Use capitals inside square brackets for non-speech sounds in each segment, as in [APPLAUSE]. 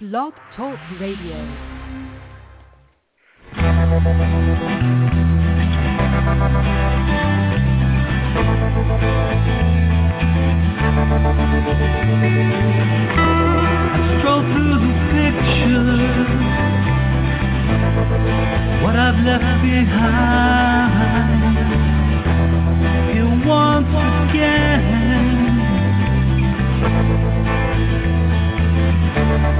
Blog Talk Radio. I stroll through the pictures, what I've left behind. Here once again.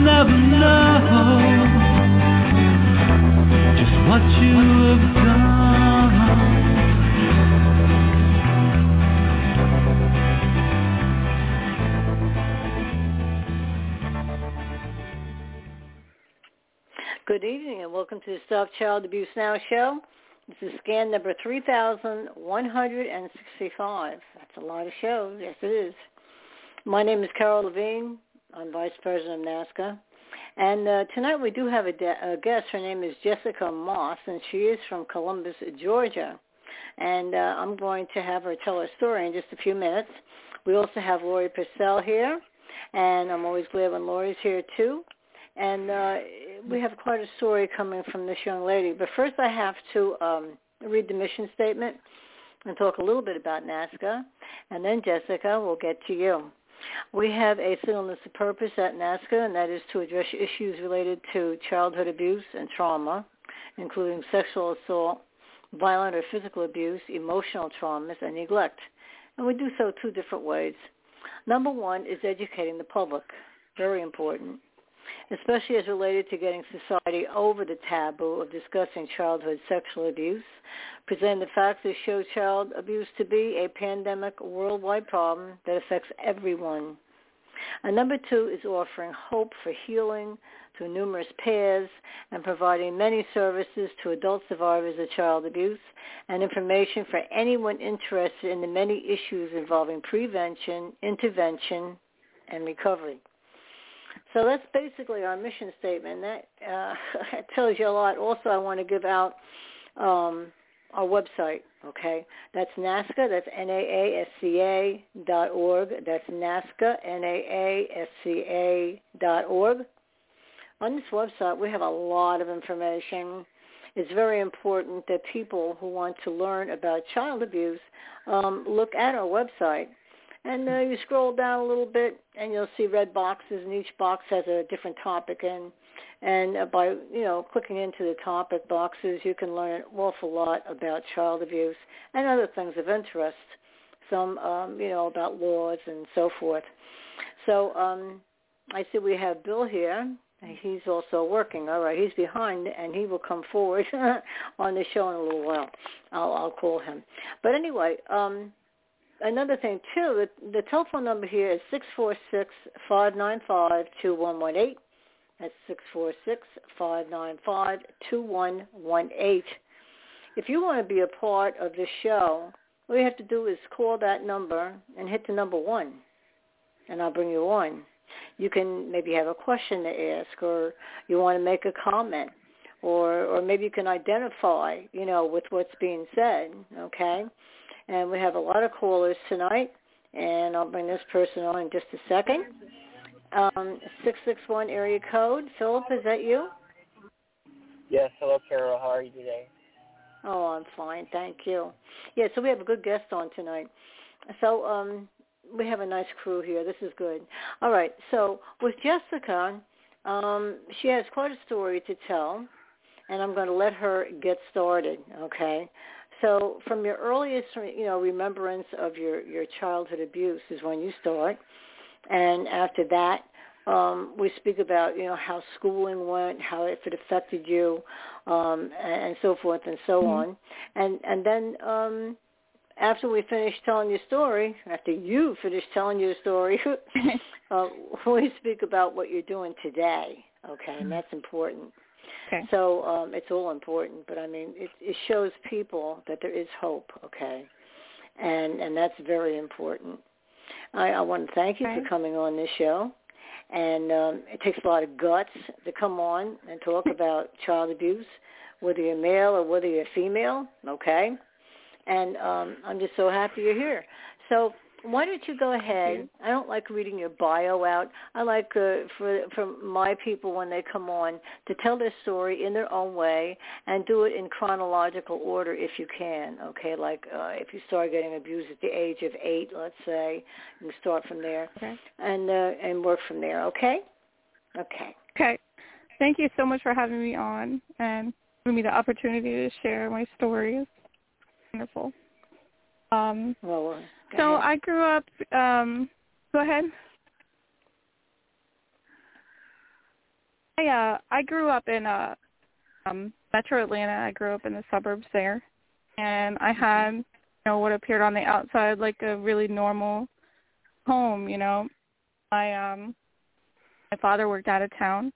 Good evening and welcome to the Stop Child Abuse Now show. This is scan number 3165. That's a lot of shows. Yes, it is. My name is Carol Levine. I'm Vice President of NAASCA. And uh, tonight we do have a, de- a guest. Her name is Jessica Moss, and she is from Columbus, Georgia. And uh, I'm going to have her tell her story in just a few minutes. We also have Lori Purcell here, and I'm always glad when Lori's here too. And uh, we have quite a story coming from this young lady. But first I have to um, read the mission statement and talk a little bit about NAASCA. And then Jessica will get to you. We have a singleness of purpose at NAASCA, and that is to address issues related to childhood abuse and trauma, including sexual assault, violent or physical abuse, emotional traumas, and neglect. And we do so two different ways. Number one is educating the public, very important, especially as related to getting society over the taboo of discussing childhood sexual abuse, presenting the facts that show child abuse to be a pandemic worldwide problem that affects everyone. And number two is offering hope for healing through numerous paths and providing many services to adult survivors of child abuse and information for anyone interested in the many issues involving prevention, intervention, and recovery. So that's basically our mission statement. That uh, [LAUGHS] tells you a lot. Also, I want to give out um, our website. Okay, that's NAASCA. That's N-A-A-S-C-A dot org. That's NAASCA, N-A-A-S-C-A dot org. On this website, we have a lot of information. It's very important that people who want to learn about child abuse um, look at our website. And uh, you scroll down a little bit, and you'll see red boxes, and each box has a different topic. And and uh, by you know clicking into the topic boxes, you can learn an awful lot about child abuse and other things of interest. Some um, you know about laws and so forth. So um, I see we have Bill here. He's also working. All right, he's behind, and he will come forward [LAUGHS] on the show in a little while. I'll, I'll call him. But anyway, um, another thing too, the, the telephone number here is six four six five nine five two one one eight. That's six four six five nine five two one one eight. If you want to be a part of this show, all you have to do is call that number and hit the number one, and I'll bring you on. You can maybe have a question to ask, or you want to make a comment, or or maybe you can identify, you know, with what's being said. Okay and we have a lot of callers tonight, and I'll bring this person on in just a second. Um, 661 area code. Philip, is that you? Yes. Hello, Carol. How are you today? Oh, I'm fine. Thank you. Yeah, so we have a good guest on tonight. So um, we have a nice crew here. This is good. All right. So with Jessica, um, she has quite a story to tell, and I'm going to let her get started, okay? So from your earliest, you know, remembrance of your, your childhood abuse is when you start. And after that, um, we speak about, you know, how schooling went, how if it affected you, um, and, and so forth and so mm-hmm. on. And, and then um, after we finish telling your story, after you finish telling your story, [LAUGHS] [LAUGHS] uh, we speak about what you're doing today. Okay, and that's important. Okay. So um, it's all important, but I mean, it, it shows people that there is hope. Okay, and and that's very important. I, I want to thank you okay. for coming on this show. And um, it takes a lot of guts to come on and talk [LAUGHS] about child abuse, whether you're male or whether you're female. Okay, and um, I'm just so happy you're here. So why don't you go ahead? I don't like reading your bio out. I like uh, for for my people when they come on to tell their story in their own way and do it in chronological order if you can. Okay, like uh, if you start getting abused at the age of eight, let's say, you start from there okay. and uh, and work from there. Okay. Okay. Okay. Thank you so much for having me on and giving me the opportunity to share my stories. Wonderful. Um, well, uh, so ahead. I grew up. Um, go ahead. I uh, I grew up in uh, um, Metro Atlanta. I grew up in the suburbs there, and I had you know what appeared on the outside like a really normal home. You know, my um, my father worked out of town,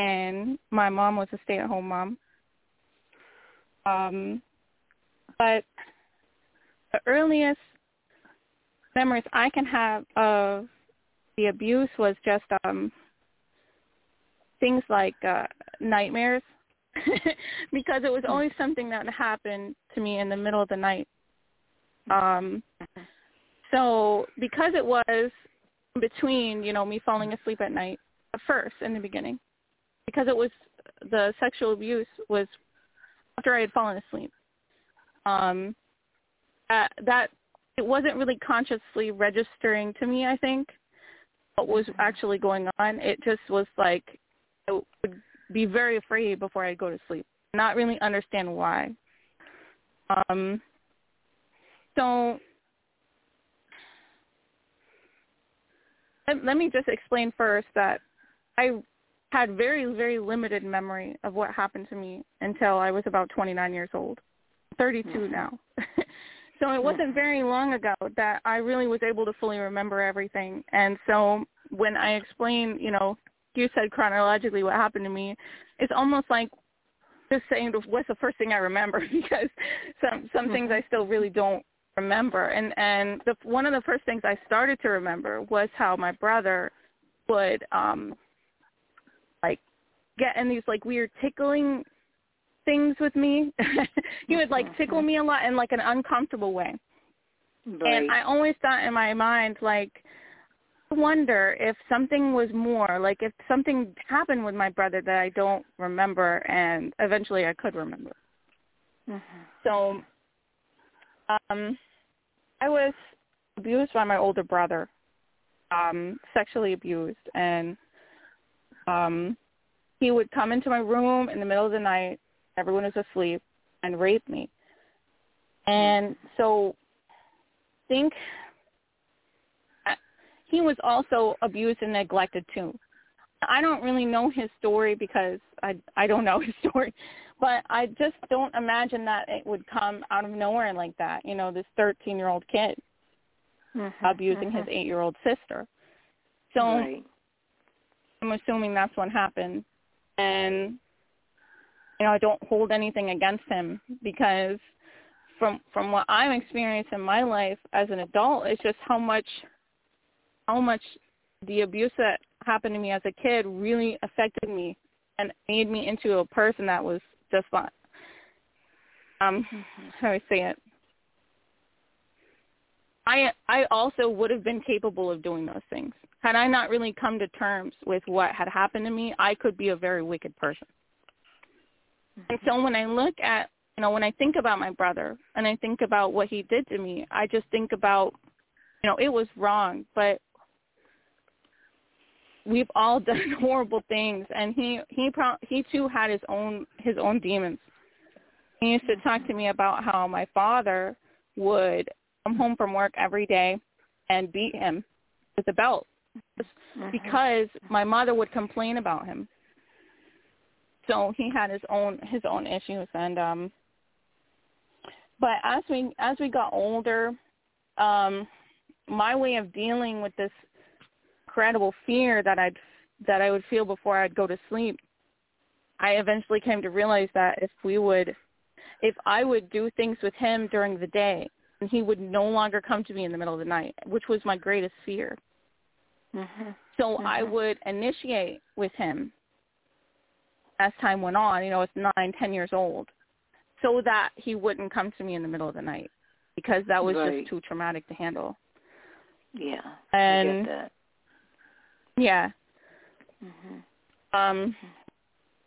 and my mom was a stay-at-home mom. Um, but the earliest memories I can have of the abuse was just um things like uh nightmares [LAUGHS] because it was always something that happened to me in the middle of the night. Um so because it was between, you know, me falling asleep at night at first in the beginning. Because it was the sexual abuse was after I had fallen asleep. Um uh, that it wasn't really consciously registering to me, I think, what was actually going on. It just was like I would be very afraid before I'd go to sleep, not really understand why. Um, so let, let me just explain first that I had very, very limited memory of what happened to me until I was about 29 years old. 32 now. [LAUGHS] So it wasn't very long ago that I really was able to fully remember everything. And so when I explain, you know, you said chronologically what happened to me, it's almost like just saying what's the first thing I remember [LAUGHS] because some some things I still really don't remember. And and the one of the first things I started to remember was how my brother would um like get in these like weird tickling things with me. [LAUGHS] he would like tickle me a lot in like an uncomfortable way. Right. And I always thought in my mind like I wonder if something was more, like if something happened with my brother that I don't remember and eventually I could remember. Mm-hmm. So um I was abused by my older brother. Um sexually abused and um he would come into my room in the middle of the night everyone is asleep and rape me. And so think he was also abused and neglected too. I don't really know his story because I I don't know [LAUGHS] his story, but I just don't imagine that it would come out of nowhere like that. You know, this 13 year old kid mm-hmm. abusing mm-hmm. his eight year old sister. So right. I'm assuming that's what happened, and you know, I don't hold anything against him because from from what I'm experiencing in my life as an adult, it's just how much how much the abuse that happened to me as a kid really affected me and made me into a person that was just not um how do I say it? I I also would have been capable of doing those things. Had I not really come to terms with what had happened to me, I could be a very wicked person. And so when I look at, you know, when I think about my brother and I think about what he did to me, I just think about, you know, it was wrong, but we've all [LAUGHS] done horrible things. And he he pro- he too had his own his own demons. He used to talk to me about how my father would come home from work every day and beat him with a belt mm-hmm. because my mother would complain about him so he had his own his own issues and um but as we as we got older, um, my way of dealing with this incredible fear that I'd that I would feel before I'd go to sleep, I eventually came to realize that if we would, if I would do things with him during the day, and he would no longer come to me in the middle of the night, which was my greatest fear. Mm-hmm. So I would initiate with him as time went on. You know, it's nine, ten years old, so that he wouldn't come to me in the middle of the night because that was Right. just too traumatic to handle. Yeah. And I get that. yeah, hmm um,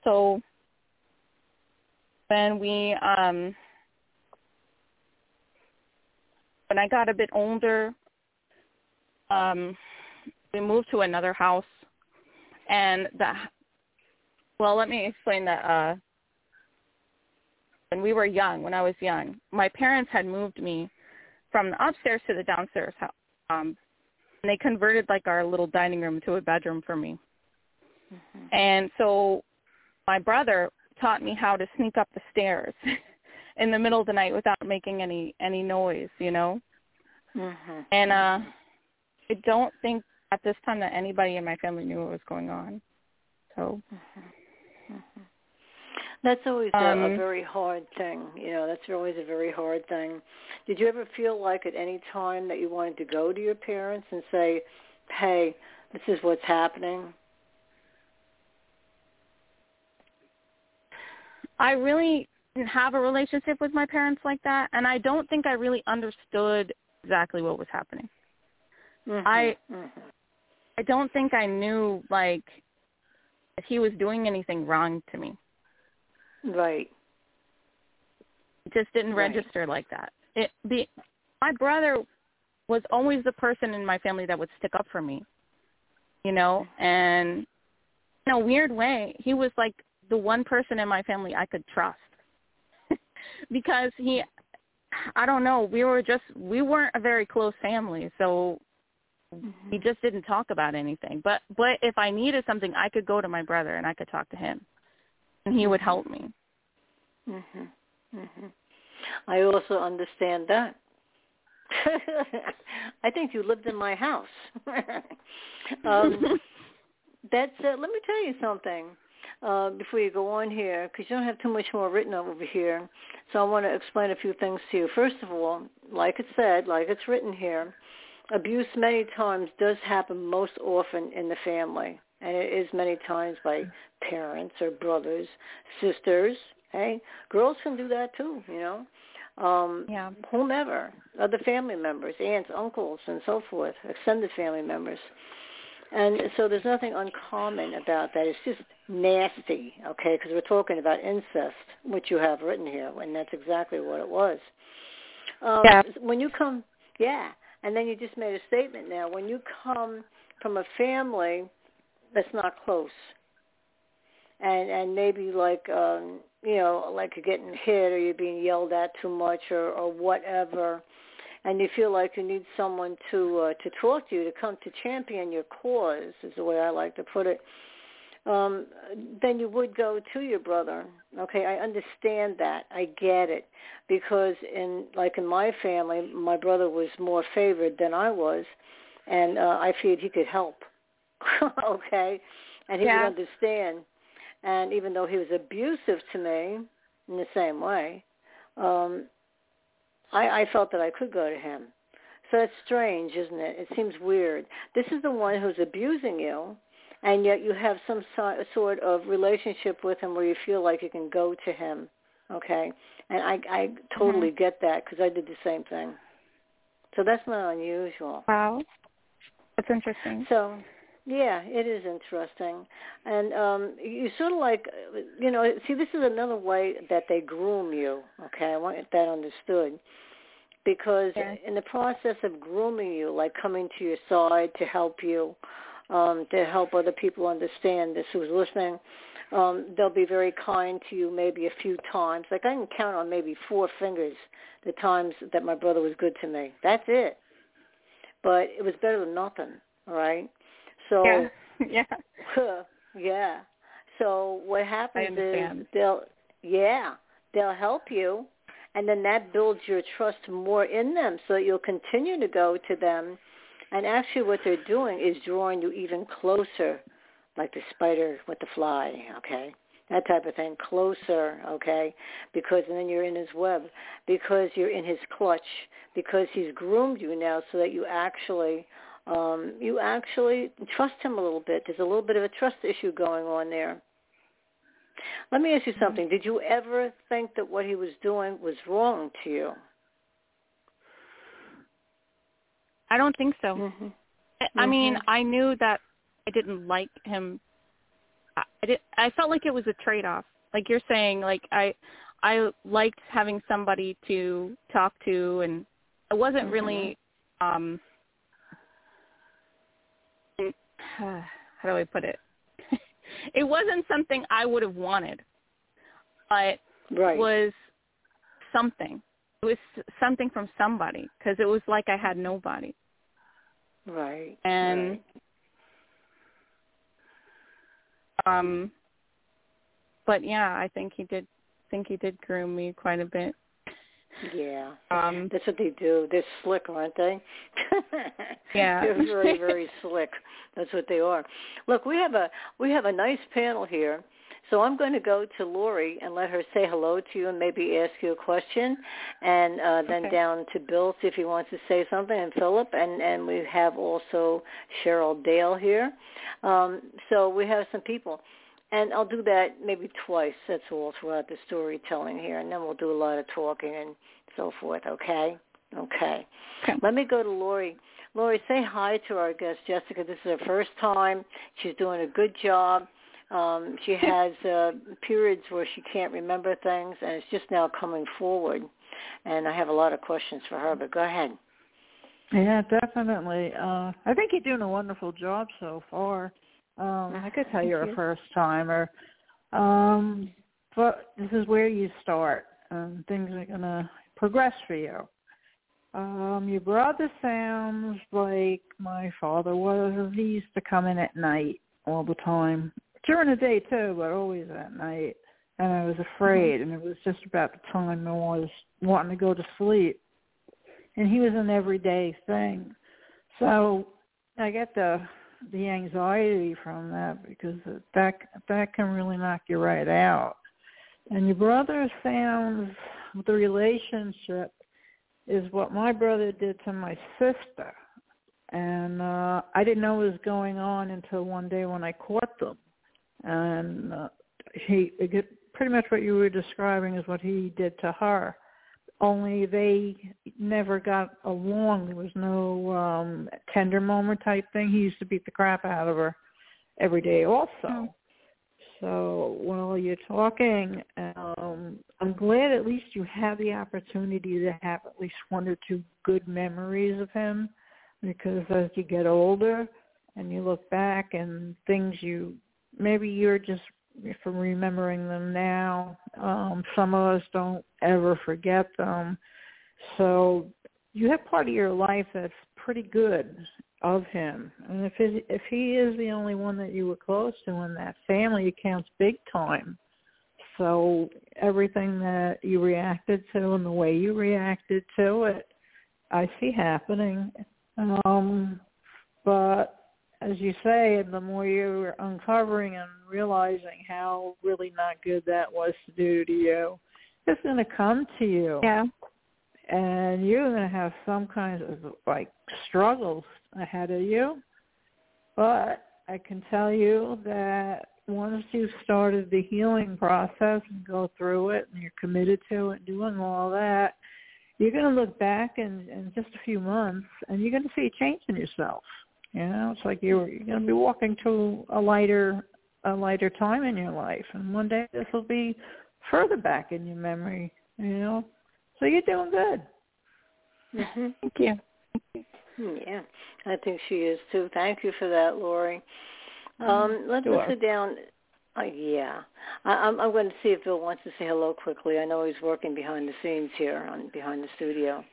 so when we um when I got a bit older, um, we moved to another house, and the well, let me explain that. Uh, when we were young, when I was young, my parents had moved me from the upstairs to the downstairs house. Um, and they converted like our little dining room to a bedroom for me. And so my brother taught me how to sneak up the stairs [LAUGHS] in the middle of the night without making any any noise, you know. hmm And uh I don't think at this time that anybody in my family knew what was going on. So That's always a, a Um, very hard thing. You know, that's always a very hard thing. Did you ever feel like at any time that you wanted to go to your parents and say, "Hey, this is what's happening"? I really didn't have a relationship with my parents like that and I don't think I really understood exactly what was happening. Mhm, I- mhm. I don't think I knew like if he was doing anything wrong to me. Right. It just didn't Right. register like that. It the my brother was always the person in my family that would stick up for me. You know, and in a weird way, he was like the one person in my family I could trust. [LAUGHS] because he I don't know, we were just we weren't a very close family, so we mm-hmm. just didn't talk about anything. But but if I needed something, I could go to my brother and I could talk to him. And he would help me. Mhm. Mhm. I also understand that. [LAUGHS] I think you lived in my house. [LAUGHS] um, that's. Uh, let me tell you something uh, before you go on here, because you don't have too much more written over here. So I want to explain a few things to you. First of all, like it said, like it's written here, abuse many times does happen most often in the family, and it is many times by parents or brothers, sisters. Hey, girls can do that too. You know, um, Yeah. whomever, other family members, aunts, uncles, and so forth, extended family members. And so there's nothing uncommon about that. It's just nasty, okay, because we're talking about incest, which you have written here, and that's exactly what it was. Um, Yeah. When you come, yeah, and then you just made a statement now. When you come from a family that's not close, and and maybe like um you know like you're getting hit or you're being yelled at too much or or whatever. And you feel like you need someone to uh, to talk to you to come to champion your cause is the way I like to put it. Um then you would go to your brother. Okay i understand that. I get it. Because in like in my family my brother was more favored than i was. And uh, i figured he could help [LAUGHS] okay. And he Yeah. would understand. And even though he was abusive to me in the same way um i i felt that i could go to him. So it's strange isn't it? It seems weird. This is the one who's abusing you and yet you have some so- sort of relationship with him where you feel like you can go to him okay? And i i totally get that because i did the same thing. So that's not unusual. Wow. That's interesting. so yeah it is interesting. And um you sort of like you know see this is another way that they groom you okay? I want that understood. Because Yeah. in the process of grooming you like coming to your side to help you um to help other people understand this who's listening um they'll be very kind to you maybe a few times. Like i can count on maybe four fingers the times that my brother was good to me. That's it. But it was better than nothing all right so Yeah. [LAUGHS] yeah. [LAUGHS] yeah. So what happens is they'll yeah, they'll help you and then that builds your trust more in them so that you'll continue to go to them and actually what they're doing is drawing you even closer like the spider with the fly okay that type of thing closer okay because and then you're in his web because you're in his clutch because he's groomed you now so that you actually um you actually trust him a little bit there's a little bit of a trust issue going on there let me ask you Mm-hmm. something did you ever think that what he was doing was wrong to you I don't think so. mm-hmm. I- I mean, Mhm. I knew that I didn't like him. I I did. I felt like it was a trade-off. Like you're saying, like I, I liked having somebody to talk to, and I wasn't really. um [SIGHS] How do I put it? [LAUGHS] it wasn't something I would have wanted, but right was something. It was something from somebody because it was like I had nobody. right And right. um but yeah, I think he did think he did groom me quite a bit. Yeah Um That's what they do. They're slick, aren't they? [LAUGHS] Yeah. They're very, very slick. That's what they are. Look, we have a we have a nice panel here. So I'm going to go to Lori and let her say hello to you and maybe ask you a question, and uh, then Okay. down to Bill see if he wants to say something, and Philip, and and we have also Cheryl Dale here. Um, so we have some people, and I'll do that maybe twice. That's all throughout the storytelling here, and then we'll do a lot of talking and so forth. Okay. Okay. Okay. Let me go to Lori. Lori, say hi to our guest, Jessica. This is her first time. She's doing a good job. Um, she has uh, periods where she can't remember things, and it's just now coming forward. And I have a lot of questions for her, but go ahead. Yeah, definitely. Uh, I think you're doing a wonderful job so far. Um, I could tell you're Thank a first timer. Um, but this is where you start. Um, things are going to progress for you. Um, your brother sounds like my father was. He used to come in at night all the time. During the day too, but always at night. And I was afraid and it was just about the time I was wanting to go to sleep. And he was an everyday thing. So I get the the anxiety from that because that that can really knock you right out. And your brother sounds the relationship is what my brother did to my sister. And uh I didn't know what was going on until one day when I caught them. And uh, he it, pretty much what you were describing is what he did to her. Only they never got along. There was no um tender moment type thing. He used to beat the crap out of her every day also. Oh. So while you're talking, um, I'm glad at least you have the opportunity to have at least one or two good memories of him because as you get older and you look back and things you maybe you're just from remembering them now. Um, some of us don't ever forget them. So you have part of your life that's pretty good of him. And if his, if he is the only one that you were close to in that family, it counts big time. So everything that you reacted to and the way you reacted to it, I see happening. Um, but as you say, and the more you're uncovering and realizing how really not good that was to do to you, it's going to come to you. Yeah. And you're going to have some kinds of like struggles ahead of you. But I can tell you that once you've started the healing process and go through it and you're committed to it, doing all that, you're going to look back in, in just a few months and you're going to see a change in yourself. You know, it's like you're, you're going to be walking to a lighter, a lighter time in your life, and one day this will be further back in your memory. You know, so you're doing good. Mm-hmm. Thank you. Yeah, I think she is too. Thank you for that, Lori. Um, let's Sure. sit down. Uh, yeah, I, I'm, I'm going to see if Bill wants to say hello quickly. I know he's working behind the scenes here, on behind the studio.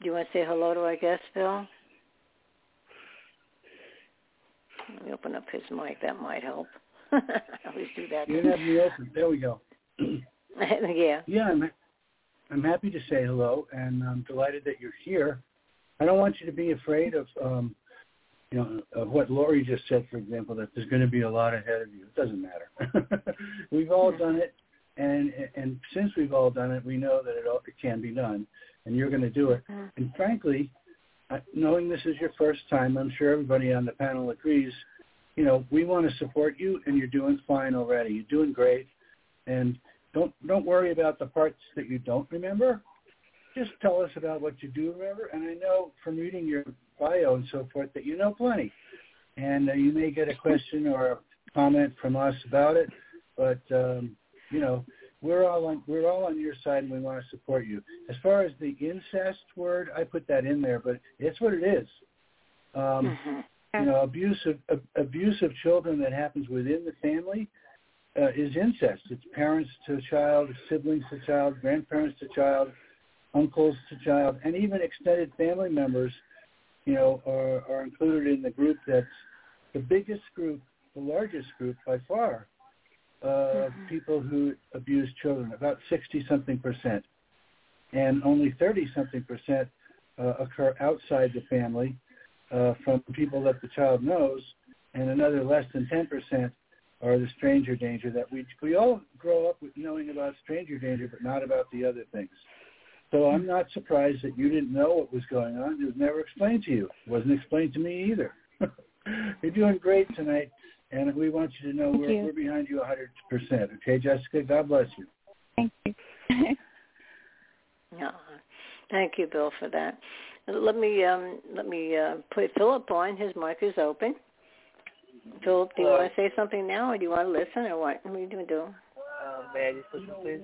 Do you want to say hello to our guest, Bill? Let me open up his mic. That might help. [LAUGHS] I always do that. You have me open. There we go. [LAUGHS] yeah. Yeah, I'm, I'm happy to say hello, and I'm delighted that you're here. I don't want you to be afraid of, um, you know, of what Lori just said, for example, that there's going to be a lot ahead of you. It doesn't matter. [LAUGHS] we've all done it, and and since we've all done it, we know that it, all, it can be done, and you're going to do it. And frankly, knowing this is your first time, I'm sure everybody on the panel agrees. You know, we want to support you, and you're doing fine already. You're doing great, and don't don't worry about the parts that you don't remember. Just tell us about what you do remember. And I know from reading your bio and so forth that you know plenty. And uh, you may get a question or a comment from us about it, but um, you know we're all on we're all on your side and we want to support you. As far as the incest word, I put that in there, but it's what it is. Um, mm-hmm. You know, abuse of abuse of children that happens within the family uh, is incest. It's parents to child, siblings to child, grandparents to child, uncles to child, and even extended family members, you know, are, are included in the group that's the biggest group, the largest group by far, uh, mm-hmm. people who abuse children, about 60-something percent. And only 30-something percent uh, occur outside the family uh, from people that the child knows, and another less than 10 percent or the stranger danger that we we all grow up with knowing about stranger danger but not about the other things. So I'm not surprised that you didn't know what was going on. It was never explained to you. It wasn't explained to me either. [LAUGHS] You're doing great tonight, and we want you to know we're, you. we're behind you 100%. Okay, Jessica? God bless you. Thank you. [LAUGHS] yeah. Thank you, Bill, for that. Let me um, let me uh, put Philip on. His mic is open. Philip, do you want to say something now, or do you want to listen, or what? What are you going to do? Uh, may I just listen, please?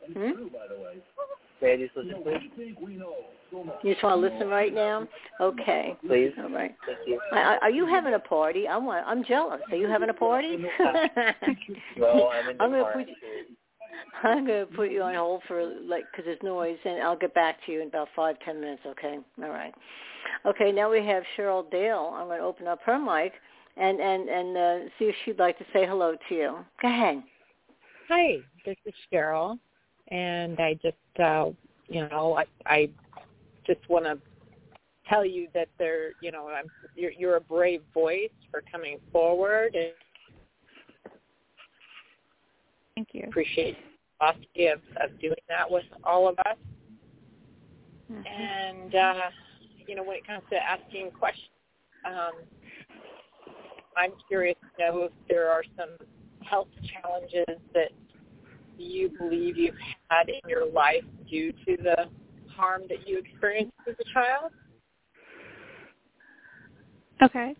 When you read that, and hmm? true, by the way. May I just listen, please? You just want to listen right now? Okay. Please. All right. Thank you. Are, are you having a party? I want. I'm jealous. Are you having a party? no, [LAUGHS] I'm in the I'm gonna put you, I'm going to put you on hold for like because there's noise, and I'll get back to you in about five ten minutes. Okay. All right. Okay. Now we have Cheryl Dale. I'm going to open up her mic and and and uh, see if she'd like to say hello to you. Go ahead. Hi, this is Cheryl, and I just uh, you know I I just want to tell you that there you know I'm you're, you're a brave voice for coming forward and thank you appreciate the of, of doing that with all of us mm-hmm. and uh, you know when it comes to asking questions. Um, I'm curious to know if there are some health challenges that you believe you've had in your life due to the harm that you experienced as a child. Okay.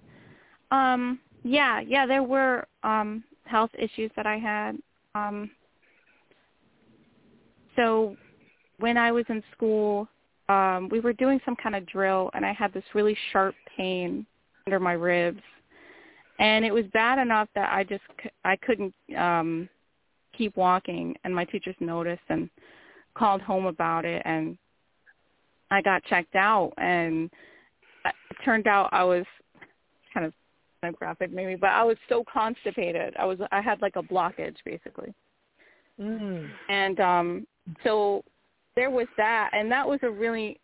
Um, yeah, yeah, there were um, health issues that I had. Um, so when I was in school, um, we were doing some kind of drill, and I had this really sharp pain under my ribs and it was bad enough that I just I couldn't um keep walking and my teachers noticed and called home about it and I got checked out and it turned out I was kind of graphic maybe but I was so constipated I was I had like a blockage basically mm. and um so there was that and that was a really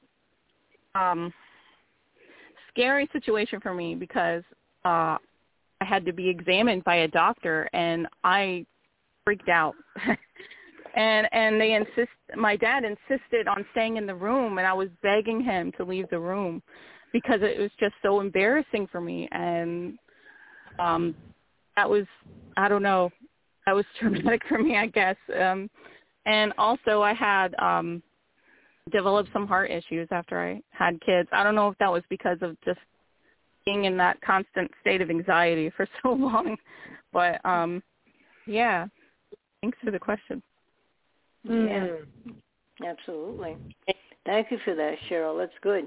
um scary situation for me because uh I had to be examined by a doctor, and I freaked out. [LAUGHS] and and they insist. My dad insisted on staying in the room, and I was begging him to leave the room because it was just so embarrassing for me. And um, that was I don't know. That was [LAUGHS] traumatic for me, I guess. Um, and also, I had um, developed some heart issues after I had kids. I don't know if that was because of just being in that constant state of anxiety for [LAUGHS] so long. But um yeah. Thanks for the question. Yeah. Absolutely. Thank you for that, Cheryl. That's good.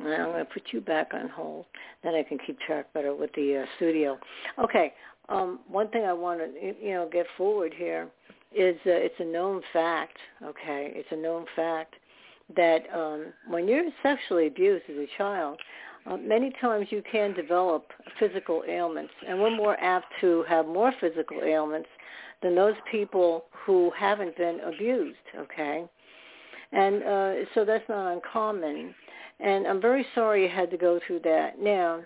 And I'm going to put you back on hold. Then I can keep track better with the uh, studio. Okay. Um, one thing I want to you know get forward here is uh, it's a known fact. Okay, it's a known fact that um, when you're sexually abused as a child, uh, many times you can develop physical ailments, and we're more apt to have more physical ailments than those people who haven't been abused. Okay, and uh, so that's not uncommon. And I'm very sorry you had to go through that. Now,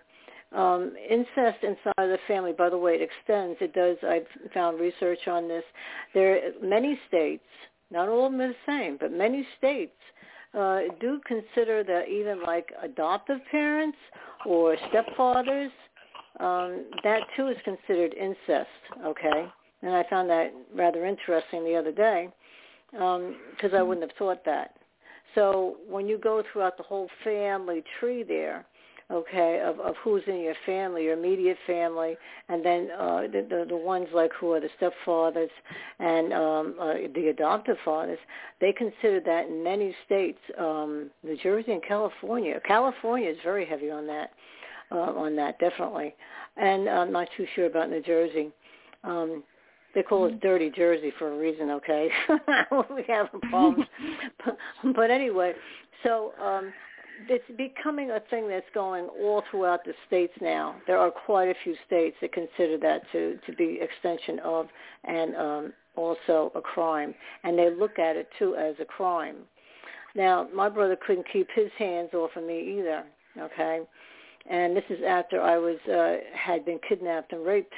um, incest inside the family, by the way, it extends. It does. I've found research on this. There are many states, not all of them are the same, but many states uh, do consider that even like adoptive parents or stepfathers, um, that too is considered incest. Okay, and I found that rather interesting the other day because um, I wouldn't have thought that. So when you go throughout the whole family tree there, okay, of, of who's in your family, your immediate family, and then uh, the, the the ones like who are the stepfathers and um, uh, the adoptive fathers. They consider that in many states, um, New Jersey and California. California is very heavy on that, uh, on that definitely, and I'm not too sure about New Jersey. Um, they call it dirty Jersey for a reason, okay? [LAUGHS] we have a problem. but, [LAUGHS] [LAUGHS] but anyway, so um it's becoming a thing that's going all throughout the states now. There are quite a few states that consider that to to be extension of and um, also a crime, and they look at it too as a crime. Now, my brother couldn't keep his hands off of me either. Okay, and this is after I was uh, had been kidnapped and raped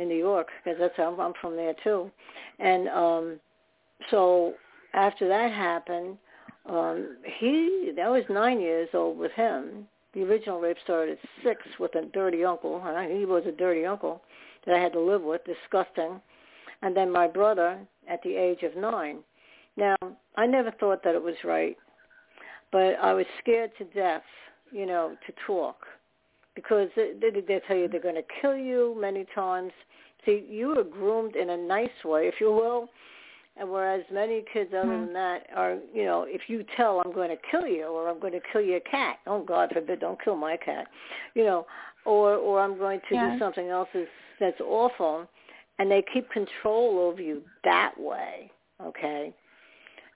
in New York because that's how I'm, from there too, and um, so after that happened um, he that was nine years old with him. The original rape started at six with a dirty uncle, and he was a dirty uncle that I had to live with, disgusting. And then my brother at the age of nine. Now, I never thought that it was right, but I was scared to death, you know, to talk because they, they tell you they're going to kill you many times. See, you were groomed in a nice way, if you will, and whereas many kids other mm-hmm. than that are, you know, if you tell I'm going to kill you or I'm going to kill your cat, oh God forbid, don't kill my cat, you know, or or I'm going to yeah. do something else that's awful, and they keep control over you that way, okay,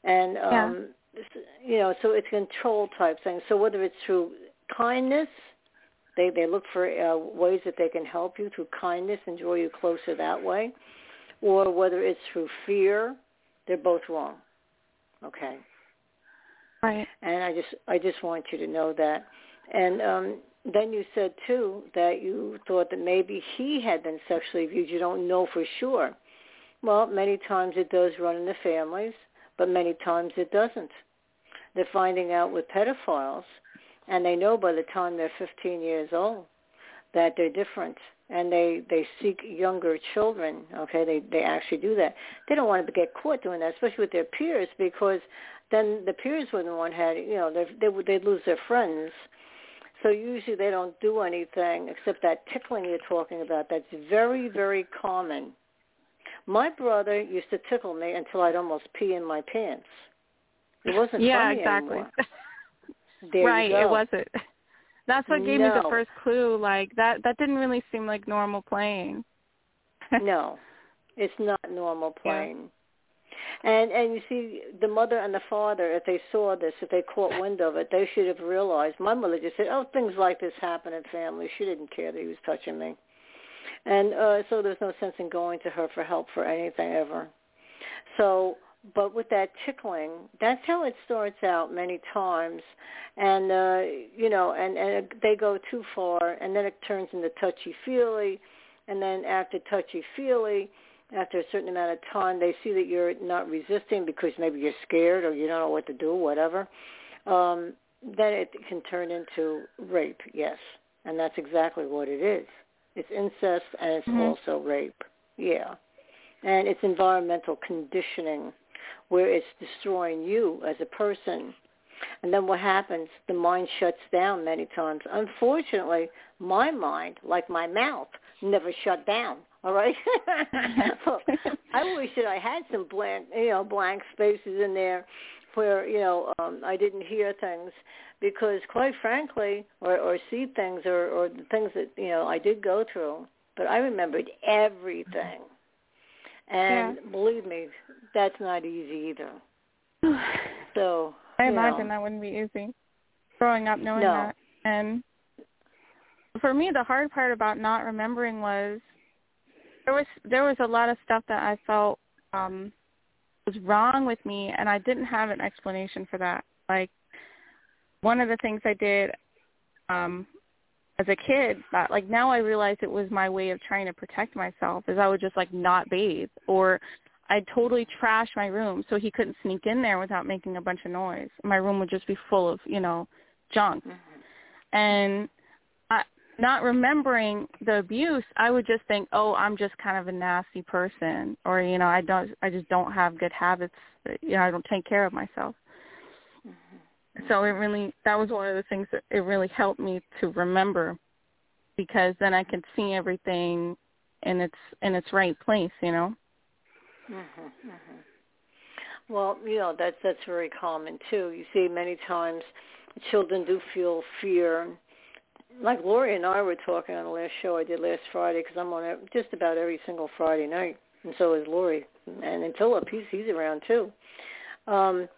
and um, yeah. you know, so it's control type thing. So whether it's through kindness, they they look for uh, ways that they can help you through kindness and draw you closer that way, or whether it's through fear they're both wrong. Okay. Right. And I just I just want you to know that. And um then you said too that you thought that maybe he had been sexually abused. You don't know for sure. Well, many times it does run in the families, but many times it doesn't. They're finding out with pedophiles, and they know by the time they're 15 years old that they're different. And they they seek younger children okay? They they actually do that. They don't want to get caught doing that especially with their peers because then the peers wouldn't want had you know they they would they'd lose their friends. So usually they don't do anything except that tickling you're talking about. That's very very common. My brother used to tickle me until i'd almost pee in my pants. It wasn't yeah funny exactly [LAUGHS] there right it wasn't [LAUGHS] that's what gave no. me the first clue. Like that that didn't really seem like normal playing. [LAUGHS] no. It's not normal playing. Yeah. And and you see the mother and the father, if they saw this, if they caught wind of it, they should have realized. My mother just said, "Oh, things like this happen in families." She didn't care that he was touching me, and uh so there's no sense in going to her for help for anything ever. So but with that tickling, that's how it starts out many times, and uh, you know, and and they go too far, and then it turns into touchy feely, and then after touchy feely, after a certain amount of time, they see that you're not resisting because maybe you're scared or you don't know what to do, whatever. Um, then it can turn into rape, yes, and that's exactly what it is. It's incest and it's mm-hmm. also rape, yeah, and it's environmental conditioning where it's destroying you as a person. And then what happens? The mind shuts down many times. Unfortunately, my mind, like my mouth, never shut down. All right. [LAUGHS] I wish that I had some blank, you know, blank spaces in there where you know um, I didn't hear things because, quite frankly, or, or see things or, or the things that you know I did go through. But I remembered everything. And yeah. believe me, that's not easy either. [SIGHS] So I imagine know. that wouldn't be easy. Growing up knowing no. that and for me, the hard part about not remembering was there was there was a lot of stuff that I felt um was wrong with me, and I didn't have an explanation for that. Like one of the things I did um as a kid that like now I realize it was my way of trying to protect myself is I would just like not bathe or I'd totally trash my room so he couldn't sneak in there without making a bunch of noise. My room would just be full of, you know, junk. Mm-hmm. And I, not remembering the abuse, I would just think, "Oh, I'm just kind of a nasty person," or you know, I don't, I just don't have good habits. You know, I don't take care of myself. So it really, that was one of the things that it really helped me to remember, because then I could see everything in its in its right place. You know. Mhm. Mhm. Well, you know that's that's very common too. You see, many times children do feel fear. Like Lori and I were talking on the last show I did last Friday because I'm on it just about every single Friday night, and so is Lori, and, and Philip. He's he's around too. Um,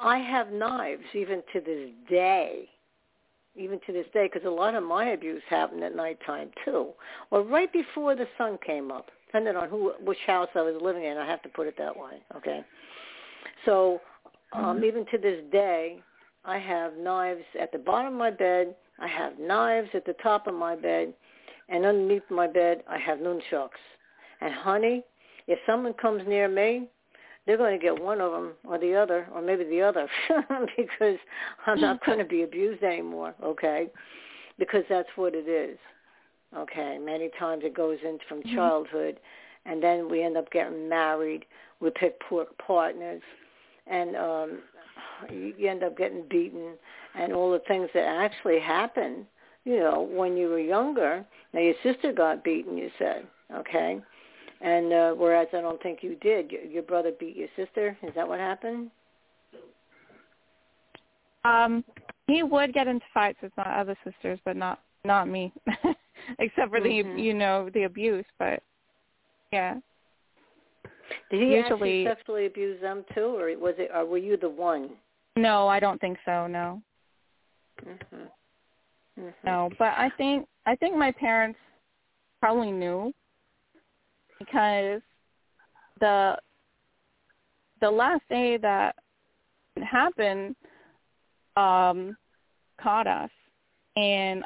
I have knives even to this day, even to this day, because a lot of my abuse happened at nighttime too, or right before the sun came up depending on who which house I was living in. I have to put it that way. Okay. So um, Mm-hmm. even to this day, I have knives at the bottom of my bed. I have knives at the top of my bed, and underneath my bed, I have nunchucks. And honey, if someone comes near me, they're going to get one of them or the other, or maybe the other, [LAUGHS] because I'm not [LAUGHS] going to be abused anymore. Okay, because that's what it is. Okay, many times it goes in from childhood, and then we end up getting married. We pick poor partners, and um, you you end up getting beaten, and all the things that actually happen. You know, when you were younger. Now your sister got beaten. You said, okay, and uh, whereas I don't think you did. Your, your brother beat your sister. Is that what happened? Um, he would get into fights with my other sisters, but not not me, [LAUGHS] except for Mhm. the you know the abuse. But yeah, Did he Usually- actually sexually abuse them too, or was it? Or were you the one? no, I don't think so. No, hmm hmm no. But I think I think my parents probably knew because the the last day that happened um caught us. And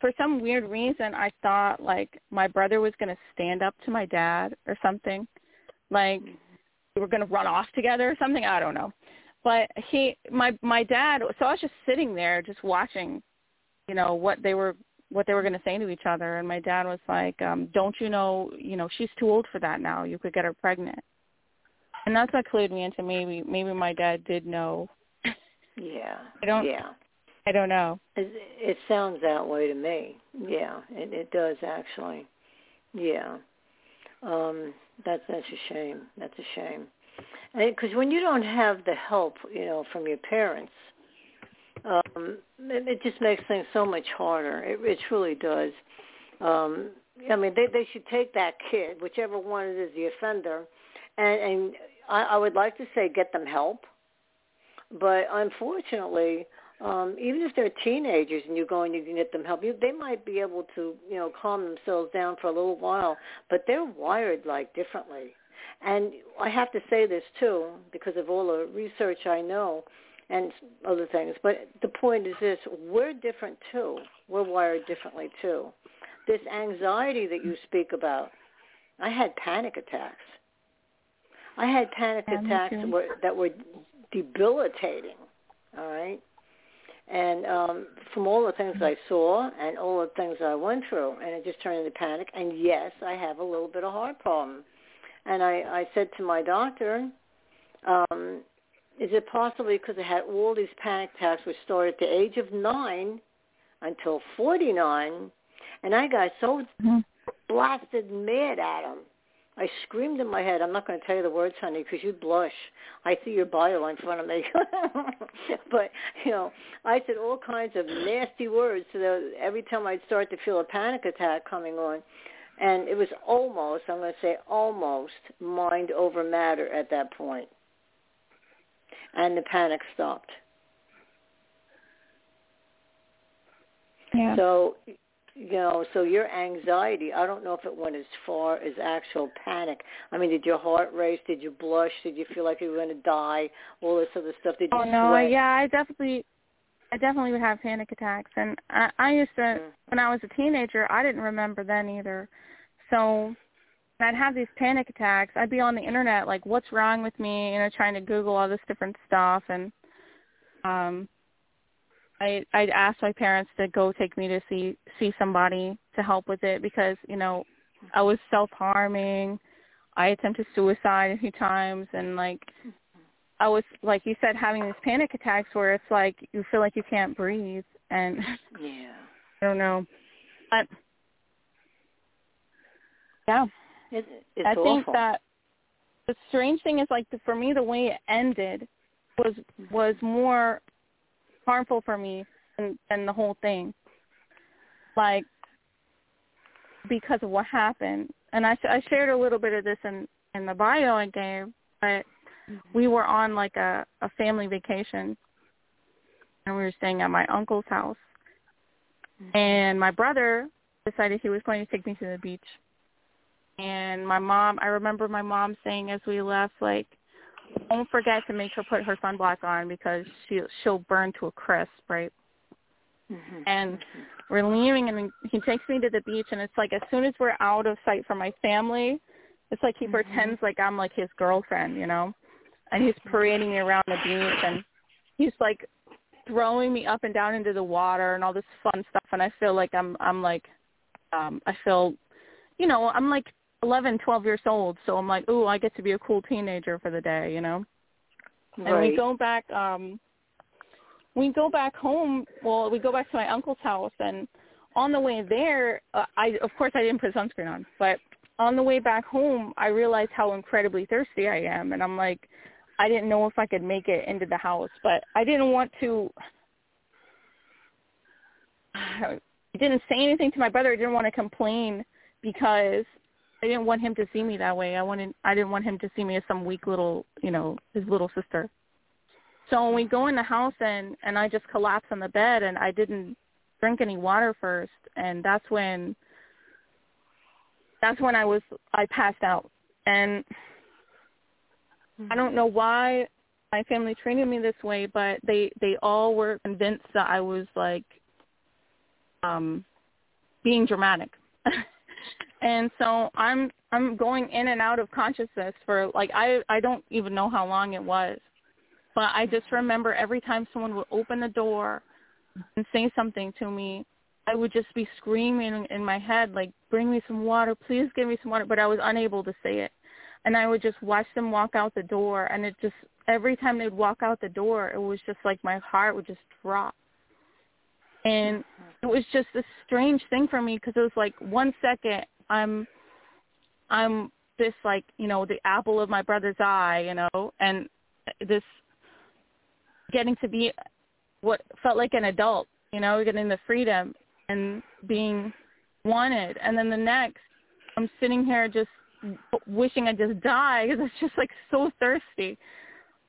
for some weird reason I thought like my brother was going to stand up to my dad or something. Like we were going to run off together or something. I don't know. But he my my dad so I was just sitting there just watching you know what they were what they were going to say to each other and my dad was like um don't you know you know she's too old for that now you could get her pregnant and that's what clued me into maybe maybe my dad did know Yeah. I don't- Yeah. i don't know It, it sounds that way to me. Yeah, it, it does actually. Yeah. Um, that's that's a shame. That's a shame. Because when you don't have the help, you know, from your parents, um, it, just makes things so much harder. It, it truly does. Um, I mean, they they should take that kid, whichever one it is, the offender, and and I, I would like to say get them help, but unfortunately, um, even if they're teenagers and you go and you can get them help, you, they might be able to, you know, calm themselves down for a little while, but they're wired like differently. And I have to say this too, because of all the research I know and other things. But the point is this: we're different too. We're wired differently too. This anxiety that you speak about, I had panic attacks. I had panic Yeah, attacks that were, that were debilitating. All right and um from all the things I saw and all the things I went through and it just turned into panic and yes I have a little bit of heart problem and I I said to my doctor um is it possibly because I had all these panic attacks which started at the age of 9 until 49 and I got so Mhm. blasted mad at him I screamed in my head. I'm not going to tell you the words, honey, because you blush. I see your bio in front of me. [LAUGHS] but, you know, I said all kinds of nasty words so that every time I'd start to feel a panic attack coming on. And it was almost, I'm going to say almost, mind over matter at that point. And the panic stopped. Yeah. So, you know, so your anxiety, I don't know if it went as far as actual panic. I mean, did your heart race? Did you blush? Did you feel like you were going to die? All this other stuff. Did you oh no, sweat? yeah, I definitely, I definitely would have panic attacks, and I, I used to Mm. when I was a teenager. I didn't remember then either, so when I'd have these panic attacks. I'd be on the internet like, "What's wrong with me?" You know, trying to Google all this different stuff, and um, I I'd ask my parents to go take me to see see somebody to help with it because you know I was self harming. I attempted suicide a few times, and like I was like you said, having these panic attacks where it's like you feel like you can't breathe, and Yeah. [LAUGHS] I don't know, but yeah, It, it's I awful. think that the strange thing is like the, for me the way it ended was was more harmful for me than, than the whole thing. Like because of what happened, and I I shared a little bit of this in in the bio I gave, but mm-hmm. we were on like a a family vacation, and we were staying at my uncle's house, mm-hmm. and my brother decided he was going to take me to the beach and my mom i remember my mom saying as we left like don't forget to make her put her sunblock on because she she'll burn to a crisp right Mhm. and we're leaving and he takes me to the beach and it's like as soon as we're out of sight from my family it's like he Mhm. pretends like i'm like his girlfriend you know and he's parading me around the beach and he's like throwing me up and down into the water and all this fun stuff and i feel like i'm i'm like um i feel you know i'm like eleven twelve years old so i'm like ooh i get to be a cool teenager for the day you know Right. and we go back um we go back home well we go back to my uncle's house and on the way there uh, i of course i didn't put sunscreen on but on the way back home i realized how incredibly thirsty i am and i'm like i didn't know if i could make it into the house but i didn't want to [SIGHS] i didn't say anything to my brother i didn't want to complain because i didn't want him to see me that way. I wanted i didn't want him to see me as some weak little you know his little sister. So when we go in the house and and I just collapse on the bed and I didn't drink any water first and that's when that's when I was I passed out. And I don't know why my family treated me this way but they they all were convinced that I was like um being dramatic. [LAUGHS] and so I'm I'm going in and out of consciousness for like I I don't even know how long it was. But I just remember every time someone would open the door and say something to me, I would just be screaming in my head, like, bring me some water, please give me some water. But I was unable to say it. And I would just watch them walk out the door. And it just, every time they'd walk out the door, it was just like my heart would just drop. And it was just a strange thing for me because it was like one second I'm, I'm this like, you know, the apple of my brother's eye, you know, and this getting to be what felt like an adult, you know, getting the freedom and being wanted. And then the next, I'm sitting here just wishing I just die because it's just like so thirsty.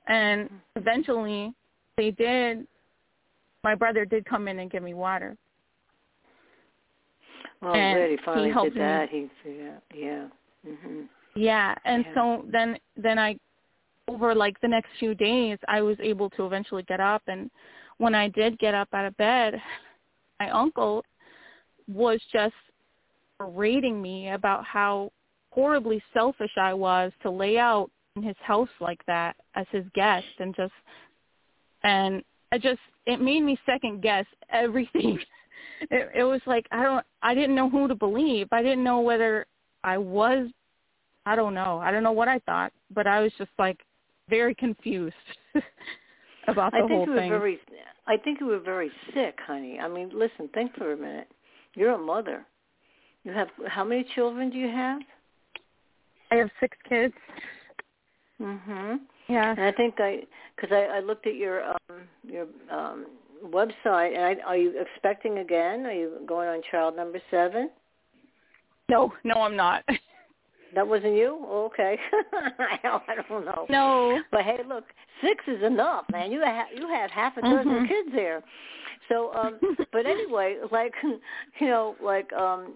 And mm-hmm. eventually, they did. My brother did come in and give me water. Well, and good. He he finally helped did me. that. He, yeah, yeah. Mhm. Yeah, and Yeah. so then then I over like the next few days I was able to eventually get up and when I did get up out of bed, my uncle was just berating me about how horribly selfish I was to lay out in his house like that as his guest and just and I just it made me second guess everything. [LAUGHS] It, it was like I don't I didn't know who to believe. I didn't know whether I was I don't know. I don't know what I thought, but I was just like very confused [LAUGHS] about the I think whole you were thing. very. I think you were very sick, honey. I mean, listen. Think for a minute. You're a mother. You have how many children do you have? I have six kids. Mhm. Yeah. And I think I, because I, I looked at your um your um website, and I, are you expecting again? Are you going on child number seven? No, no, I'm not. [LAUGHS] That wasn't you? Oh, okay. [LAUGHS] I don't know. No. But hey, look, six is enough, man. You have you have half a dozen Mhm. kids there. So, um [LAUGHS] but anyway, like you know, like um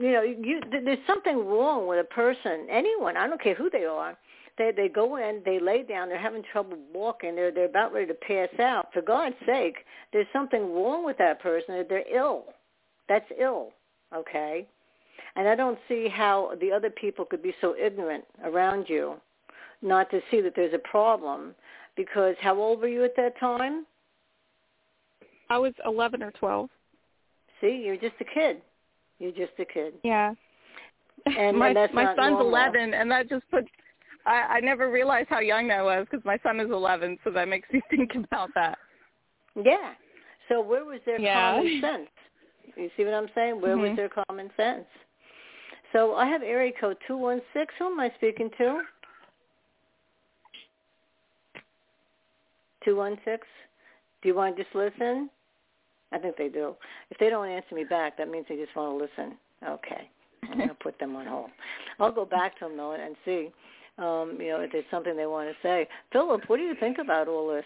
you know, you there's something wrong with a person, anyone. I don't care who they are. They they go in, they lay down, they're having trouble walking, they're they're about ready to pass out. For God's sake, there's something wrong with that person. They're ill. That's ill. Okay. And I don't see how the other people could be so ignorant around you not to see that there's a problem. Because how old were you at that time? I was 11 or 12. See, you're just a kid. You're just a kid. Yeah. And- [LAUGHS] my and my son's normal. 11, and that just puts. I I never realized how young that was because my son is 11, so that makes [LAUGHS] me think about that. Yeah. So where was their Yeah. common sense? You see what I'm saying? Where was Mhm. their common sense? So I have area code 216. Who am I speaking to? 216. Do you want to just listen? I think they do. If they don't answer me back, that means they just want to listen. Okay. I'm going to put them on hold. I'll go back to them, though, and see, um, you know, if there's something they want to say. Philip, what do you think about all this?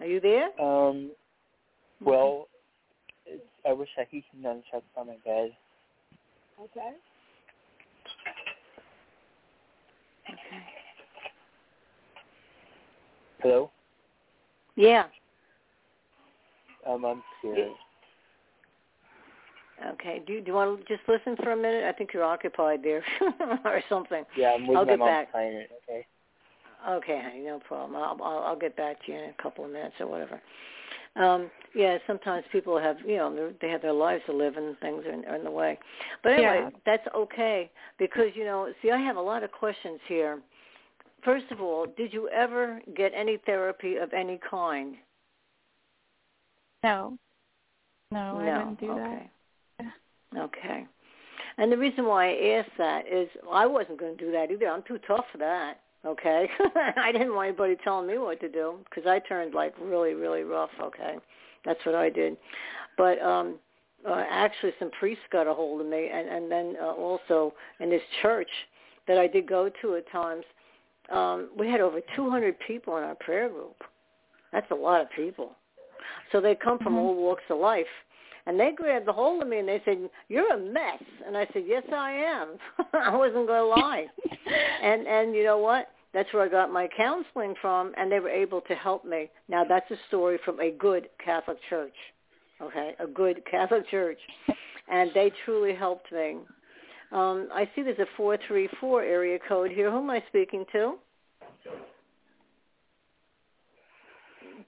Are you there? Um, well, it's, I wish that he can nunchuck on my bed. Okay. Okay. Hello? Yeah. Um, I'm scared. Okay. Do you, do you want to just listen for a minute? I think you're occupied there [LAUGHS] or something. Yeah, I'm with I'll my get mom's back. client, okay? Okay, honey, no problem. I'll, I'll I'll get back to you in a couple of minutes or whatever. Um, yeah, sometimes people have, you know, they're- have their lives to live and things are in, are in the way. But anyway, Yeah. that's okay because you know, see, I have a lot of questions here. First of all, did you ever get any therapy of any kind? No. No, I didn't do okay. that. Okay. And the reason why I asked that is I wasn't going to do that either. I'm too tough for that. Okay. [LAUGHS] I didn't want anybody telling me what to do because I turned like really, really rough. Okay. That's what I did. But um uh, actually some priests got a hold of me and, and then uh, also in this church that I did go to at times, um, we had over 200 people in our prayer group. That's a lot of people. So they come from Mhm. all walks of life. And they grabbed a hold of me and they said, "You're a mess." And I said, "Yes, I am." [LAUGHS] I wasn't going to lie. [LAUGHS] and and you know what? That's where I got my counseling from, and they were able to help me. Now that's a story from a good Catholic church. Okay, a good Catholic church, and they truly helped me. Um, I see there's a four three four area code here. Who am I speaking to?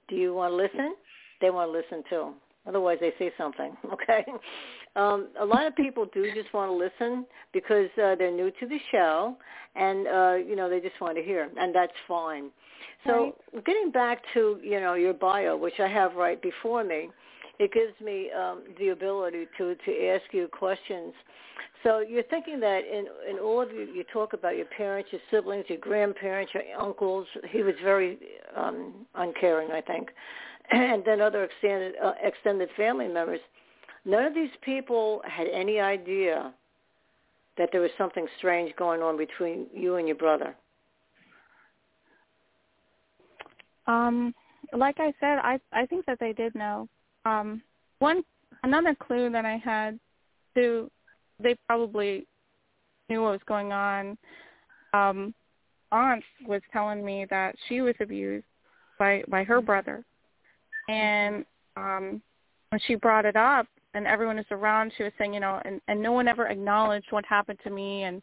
Do you want to listen? They want to listen too. Otherwise, they say something. [LAUGHS] Okay. Um, a lot of people do just want to listen because uh, they're new to the show, and uh, you know they just want to hear, and that's fine. So, getting back to you know your bio, which I have right before me, it gives me um, the ability to to ask you questions. So you're thinking that in in all of you, you talk about your parents, your siblings, your grandparents, your uncles. He was very um, uncaring, I think, [CLEARS THROAT] and then other extended uh, extended family members. None of these people had any idea that there was something strange going on between you and your brother. Um, like I said, I I think that they did know. Um, one another clue that I had to they probably knew what was going on. Um, aunt was telling me that she was abused by by her brother, and um, when she brought it up and everyone was around, she was saying, you know, and and no one ever acknowledged what happened to me, and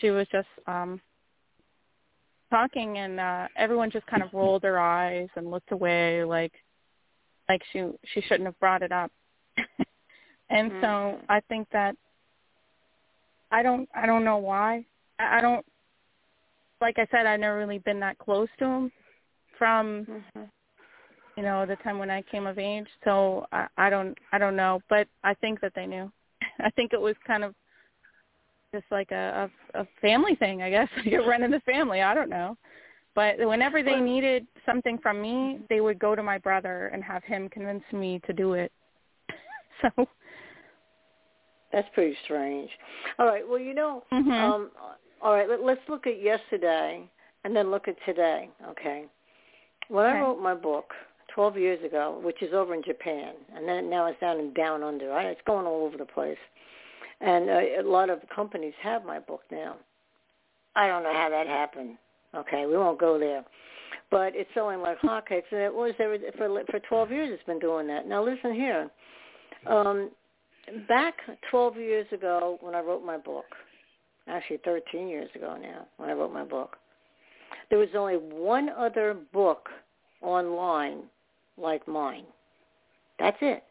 she was just um talking and uh everyone just kind of rolled their eyes and looked away like like she she shouldn't have brought it up [LAUGHS] and so Mhm. i think that i don't i don't know why i, I don't like i said i've never really been that close to him from Mm-hmm. You know the time when i came of age so i i don't i don't know but i think that they knew [LAUGHS] i think it was kind of just like a a, a family thing i guess [LAUGHS] you're running the family i don't know but whenever they needed something from me they would go to my brother and have him convince me to do it [LAUGHS] so That's pretty strange. All right. Well, you know, Mhm. um, all right. Let, let's look at yesterday and then look at today. Okay. When I wrote my book 12 years ago, which is over in Japan, and then now it's down in Down Under. Right? It's going all over the place, and uh, a lot of companies have my book now. I don't know how that happened. Okay, we won't go there, but it's selling like hotcakes, and it was there for for 12 years. It's been doing that. Now listen here. Um, back 12 years ago when I wrote my book, actually 13 years ago now when I wrote my book, there was only one other book online like mine. That's it.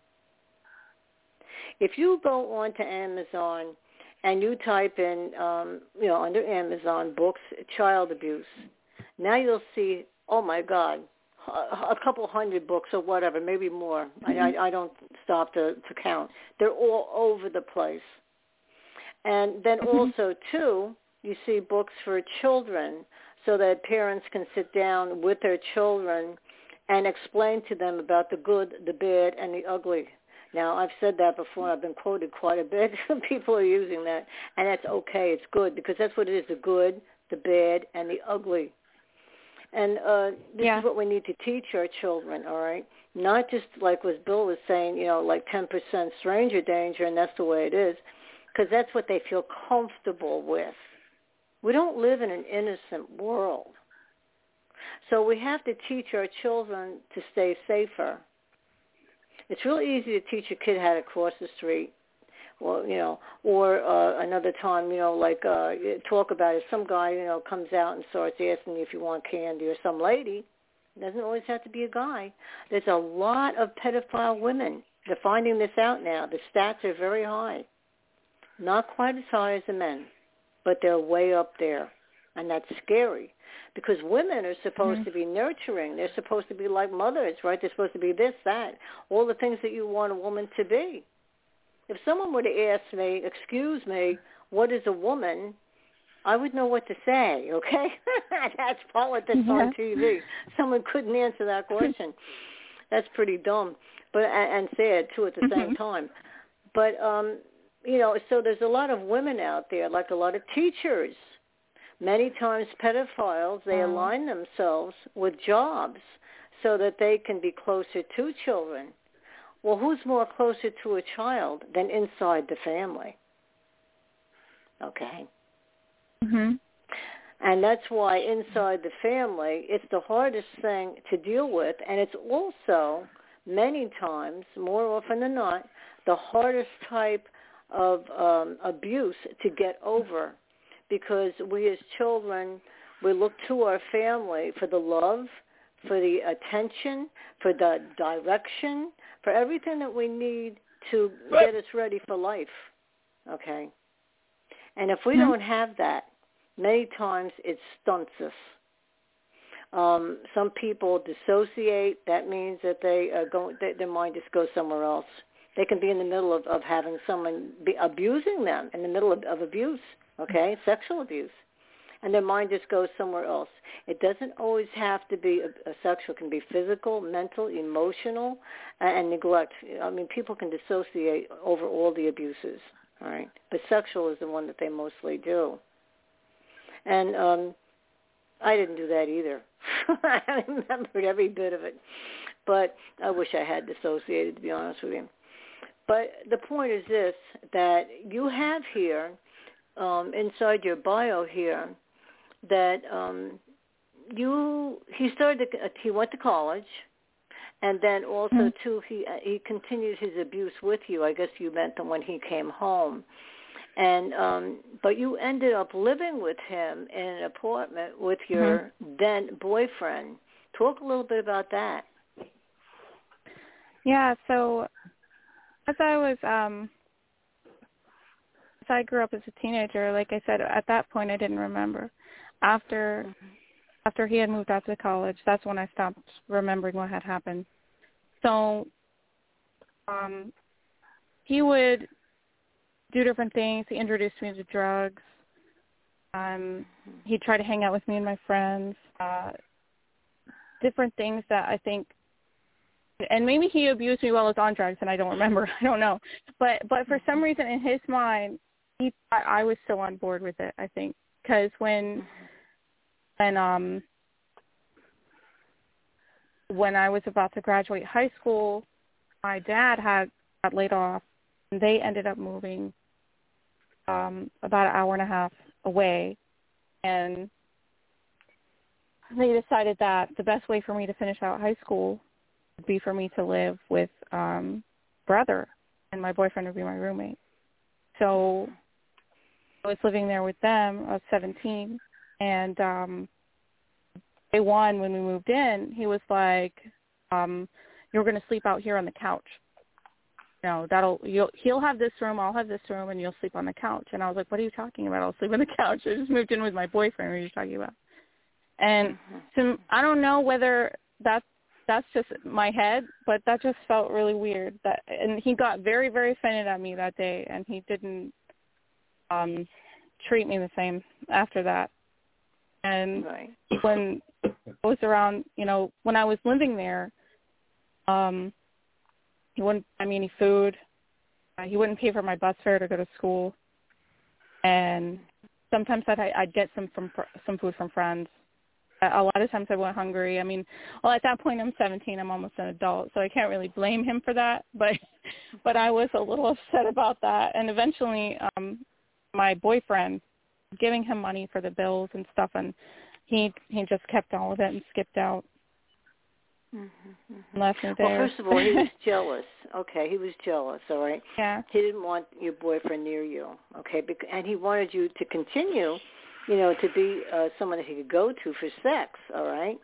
If you go on to Amazon and you type in, um, you know, under Amazon books, child abuse, now you'll see, oh my God, a couple hundred books or whatever, maybe more. I, I, I don't stop to, to count. They're all over the place. And then also, too, you see books for children so that parents can sit down with their children and explain to them about the good, the bad, and the ugly. Now, I've said that before. I've been quoted quite a bit. [LAUGHS] People are using that, and that's okay. It's good because that's what it is, the good, the bad, and the ugly. And uh, this Yeah. is what we need to teach our children, all right? Not just like what Bill was saying, you know, like 10% stranger danger, and that's the way it is, because that's what they feel comfortable with. We don't live in an innocent world. So we have to teach our children to stay safer. It's really easy to teach a kid how to cross the street. Well, you know, or uh, another time, you know, like uh, talk about it. Some guy, you know, comes out and starts asking you if you want candy, or some lady. It doesn't always have to be a guy. There's a lot of pedophile women. They're finding this out now. The stats are very high. Not quite as high as the men, but they're way up there, and that's scary because women are supposed Mhm. to be nurturing. They're supposed to be like mothers, right? They're supposed to be this, that, all the things that you want a woman to be. If someone were to ask me, excuse me, what is a woman? I would know what to say, okay? [LAUGHS] That's politics on TV. Someone couldn't answer that question. [LAUGHS] That's pretty dumb, but and, sad too at the same Mhm. time. But um, you know, so there's a lot of women out there, like a lot of teachers. Many times pedophiles, they Wow. align themselves with jobs so that they can be closer to children. Well, who's more closer to a child than inside the family? Okay. Mhm. And that's why inside the family, it's the hardest thing to deal with. And it's also, many times, more often than not, the hardest type of um, abuse to get over because we as children, we look to our family for the love, for the attention, for the direction, for everything that we need to get us ready for life. Okay? And if we Mhm. don't have that, many times it stunts us. Um, some people dissociate. That means that they uh, go, they, their mind just goes somewhere else. They can be in the middle of, of having someone be abusing them, in the middle of, of abuse, okay, sexual abuse, and their mind just goes somewhere else. It doesn't always have to be a, a sexual. It can be physical, mental, emotional, and, and neglect. I mean, people can dissociate over all the abuses, all right, but sexual is the one that they mostly do. And um, I didn't do that either. [LAUGHS] I remembered every bit of it, but I wish I had dissociated, to be honest with you. But the point is this, that you have here, um, inside your bio here, that um, you, he started, to, he went to college, and then also Mhm. too, he he continued his abuse with you. I guess you meant when he came home, and um, but you ended up living with him in an apartment with your then boyfriend. Talk a little bit about that. Yeah, so as I was um I grew up as a teenager, like I said, at that point I didn't remember. After after he had moved out to college, that's when I stopped remembering what had happened. So um he would do different things. He introduced me to drugs. Um he'd try to hang out with me and my friends. Uh different things that I think and maybe he abused me while I was on drugs and I don't remember. [LAUGHS] I don't know. But but for some reason in his mind, he I, I was still on board with it. I think because when when um when I was about to graduate high school, my dad had got laid off, and they ended up moving um about an hour and a half away, and they decided that the best way for me to finish out high school would be for me to live with um brother and my boyfriend would be my roommate. So I was living there with them. I was 17 and um day one when we moved in, he was like, um, you're going to sleep out here on the couch. You know, that'll you'll he'll have this room, I'll have this room and you'll sleep on the couch. And I was like, What are you talking about? I'll sleep on the [LAUGHS] couch. I just moved in with my boyfriend, what are you talking about? And Mm-hmm. so I don't know whether that's that's just my head, but that just felt really weird. That and he got very very offended at me that day, and he didn't um treat me the same after that. And Right. when it was around, you know, when I was living there, um, he wouldn't buy me any food. Uh, he wouldn't pay for my bus fare to go to school, and sometimes I'd, I'd get some from fr- some food from friends. A a lot of times I went hungry. I mean, well, at that point I'm 17. I'm almost an adult, so I can't really blame him for that. But, [LAUGHS] but I was a little upset about that. And eventually, um, my boyfriend giving him money for the bills and stuff, and he he just kept all of it and skipped out Mm-hmm. and left me there. Well, first of all, he was [LAUGHS] jealous. Okay, he was jealous. All right. yeah, He didn't want your boyfriend near you. Okay, and he wanted you to continue, you know, to be uh, someone that he could go to for sex. All right.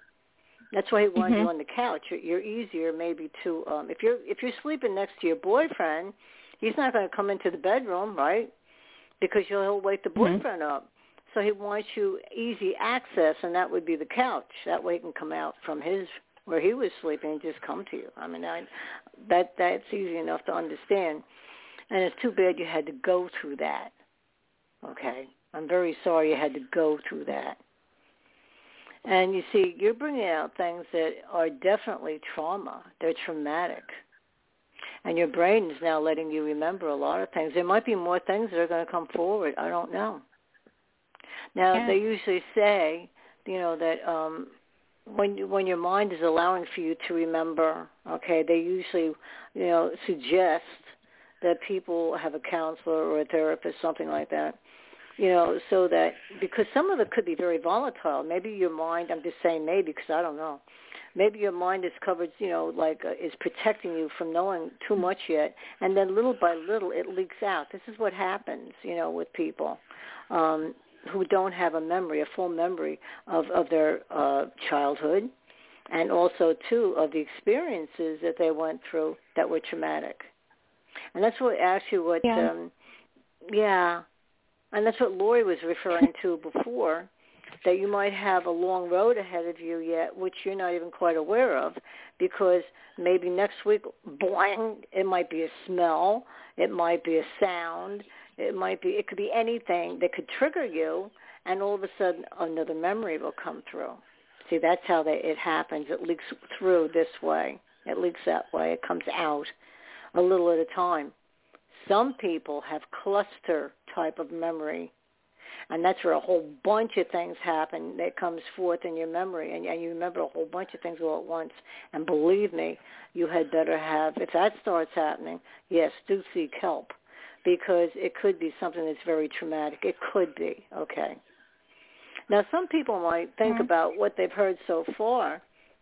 That's why he wanted Mhm. you on the couch. You're, you're easier maybe to um if you're if you're sleeping next to your boyfriend, he's not going to come into the bedroom, right? Because you'll he'll wake the boyfriend mm-hmm. up. So he wants you easy access, and that would be the couch. That way he can come out from his where he was sleeping and just come to you. I mean, I, that that's easy enough to understand. And it's too bad you had to go through that. Okay, I'm very sorry you had to go through that. And you see, you're bringing out things that are definitely trauma. They're traumatic. And your brain is now letting you remember a lot of things. There might be more things that are going to come forward. I don't know. Now, Yeah. they usually say, you know, that um when when your mind is allowing for you to remember, okay, they usually, you know, suggest that people have a counselor or a therapist, something like that you know, so that because some of it could be very volatile. Maybe your mind, I'm just saying maybe because I don't know. Maybe your mind is covered, you know, like uh, is protecting you from knowing too much yet, and then little by little it leaks out. This is what happens, you know, with people um, who don't have a memory, a full memory of of their uh, childhood, and also too of the experiences that they went through that were traumatic. And that's what actually what, Yeah. um, yeah, and that's what Lori was referring to before, that you might have a long road ahead of you yet, which you're not even quite aware of, because maybe next week, boing, it might be a smell, it might be a sound, it might be, it could be anything that could trigger you, and all of a sudden another memory will come through. See, that's how they, it happens. It leaks through this way. It leaks that way. It comes out a little at a time. Some people have cluster type of memory, and that's where a whole bunch of things happen that comes forth in your memory, and, and you remember a whole bunch of things all at once. And believe me, you had better have, if that starts happening, yes, do seek help, because it could be something that's very traumatic. It could be, okay. Now, some people might think Mhm. about what they've heard so far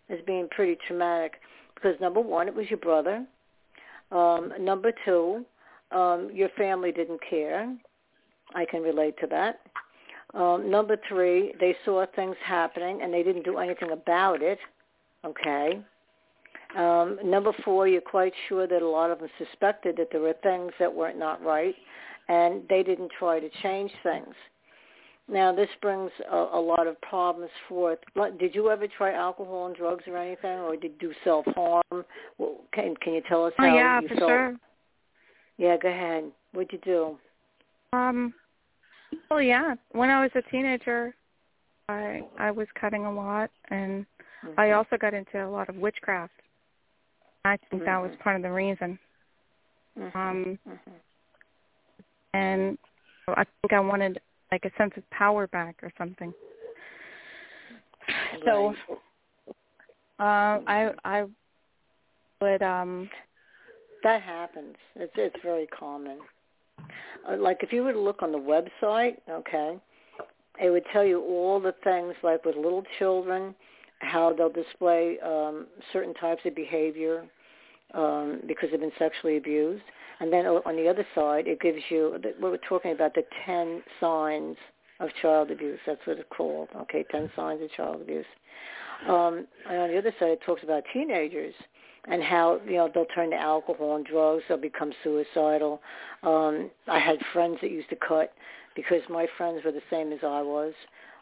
as being pretty traumatic, because number one, it was your brother. Um, number two, um, your family didn't care. I can relate to that. Um, number three, they saw things happening and they didn't do anything about it. Okay. Um, number four, you're quite sure that a lot of them suspected that there were things that weren't not right, and they didn't try to change things. Now, this brings a, a lot of problems forth. Did you ever try alcohol and drugs or anything, or did you do self harm? Well, can can you tell us how oh yeah, you for felt? sure. Yeah, go ahead. What'd you do? Um, well, yeah. When I was a teenager, I I was cutting a lot, and I Mhm. also got into a lot of witchcraft. I think that was Mhm. part of the reason. Mhm. Um, Mhm. and I think I wanted like a sense of power back or something. So, Right. uh, I I would um that happens. It's it's very common. Uh, like if you were to look on the website, okay, it would tell you all the things like with little children, how they'll display um, certain types of behavior um, because they've been sexually abused. And then on the other side, it gives you, what we're talking about, the 10 signs of child abuse. That's what it's called, okay, 10 signs of child abuse. Um, and on the other side, it talks about teenagers and how, you know, they'll turn to alcohol and drugs. They'll become suicidal. Um, I had friends that used to cut because my friends were the same as I was.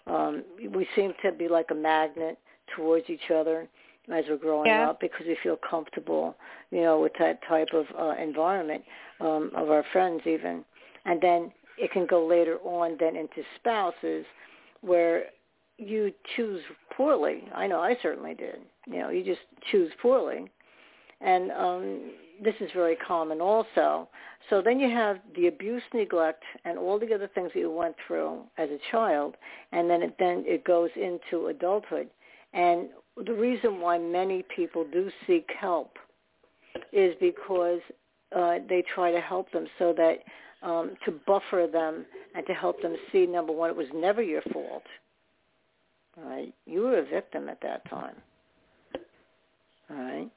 Um, we seem to be like a magnet towards each other as we're growing Yeah. up because we feel comfortable, you know, with that type of uh, environment um, of our friends even. And then it can go later on then into spouses where you choose poorly. I know I certainly did. You know, you just choose poorly. And um, this is very common also. So then you have the abuse, neglect, and all the other things that you went through as a child, and then it then it goes into adulthood. And the reason why many people do seek help is because uh, they try to help them so that um, to buffer them and to help them see number one, it was never your fault. All right, you were a victim at that time. All right,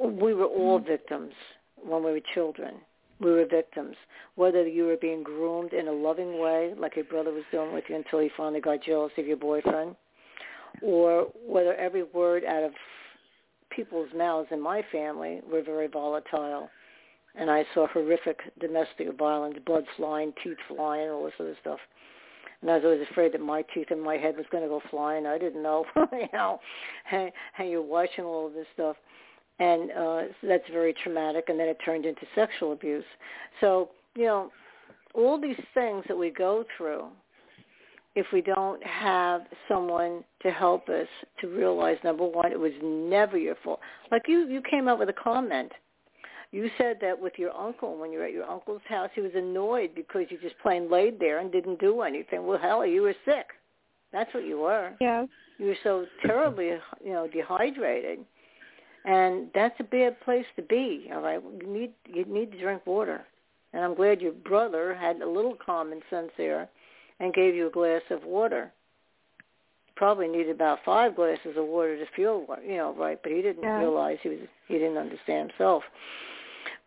we were all mm-hmm. victims when we were children. We were victims, whether you were being groomed in a loving way, like your brother was doing with you until he finally got jealous of your boyfriend, or whether every word out of people's mouths in my family were very volatile. And I saw horrific domestic violence, blood flying, teeth flying, all this other stuff. And I was always afraid that my teeth in my head was going to go flying. I didn't know, [LAUGHS] you know, how, how you're watching all of this stuff. And uh, so that's very traumatic. And then it turned into sexual abuse. So, you know, all these things that we go through, if we don't have someone to help us to realize number one, it was never your fault. Like you, you came up with a comment. You said that with your uncle, when you were at your uncle's house, he was annoyed because you just plain laid there and didn't do anything. Well, hell, you were sick. That's what you were. yeah. You were so terribly, you know, dehydrated, and that's a bad place to be. All right, you need you need to drink water, and I'm glad your brother had a little common sense there and gave you a glass of water. Probably needed about five glasses of water to feel, you know, right. But he didn't Yeah. realize he was he didn't understand himself.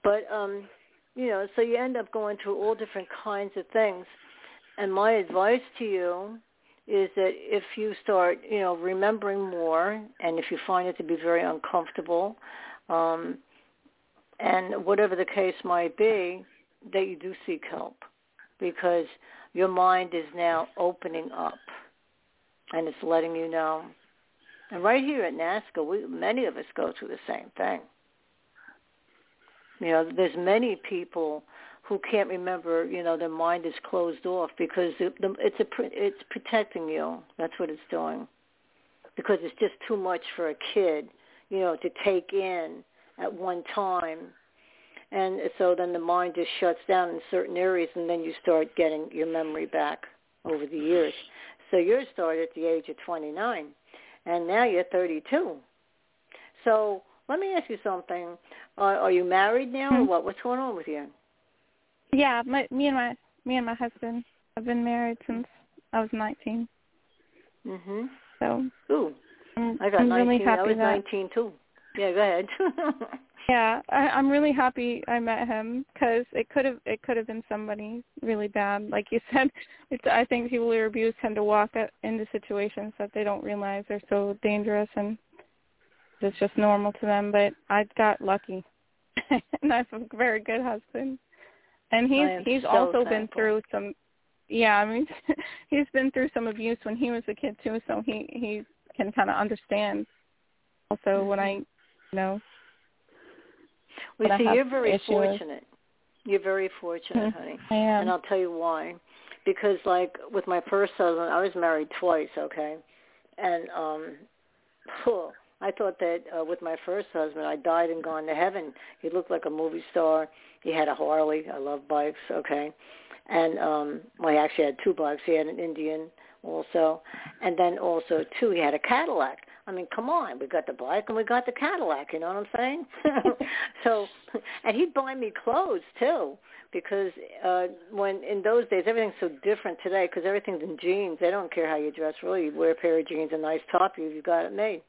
But um, you know, so you end up going through all different kinds of things. And my advice to you is that if you start, you know, remembering more, and if you find it to be very uncomfortable, um, and whatever the case might be, that you do seek help because your mind is now opening up and it's letting you know. And right here at NAASCA, we, many of us go through the same thing. You know, there's many people who can't remember. You know, their mind is closed off because the, the, it's a it's protecting you. That's what it's doing, because it's just too much for a kid, you know, to take in at one time. And so then the mind just shuts down in certain areas, and then you start getting your memory back over the years. So yours started at the age of 29, and now you're 32. So let me ask you something. Uh, are you married now, or Hmm. what? What's going on with you? Yeah, my me and my me and my husband have been married since I was 19. Mhm. So Ooh, I'm, I got I'm 19. really happy I was that 19 too. Yeah, go ahead. [LAUGHS] yeah, I, I'm really happy I met him because it could have it could have been somebody really bad. Like you [LAUGHS] said, it's, I think people who are abused tend to walk at, into situations that they don't realize are so dangerous and it's just normal to them. But I got lucky, [LAUGHS] and I have a very good husband, and he's he's so also been through some. Yeah, I mean, [LAUGHS] he's been through some abuse when he was a kid too, so he he can kind of understand. Also, when I, you know, well, see, you're very fortunate. You're very fortunate, Mhm. honey. I am. And I'll tell you why. Because like with my first husband, I was married twice, okay? And um phew, [SIGHS] I thought that uh, with my first husband, I died and gone to heaven. He looked like a movie star. He had a Harley. I love bikes. Okay, and um, well, he actually had two bikes. He had an Indian also, and then also too, he had a Cadillac. I mean, come on, we got the bike and we got the Cadillac. You know what I'm saying? [LAUGHS] so, and he'd buy me clothes too, because uh when in those days everything's so different today because everything's in jeans. They don't care how you dress. Really, you wear a pair of jeans, a nice top, you you've got it made.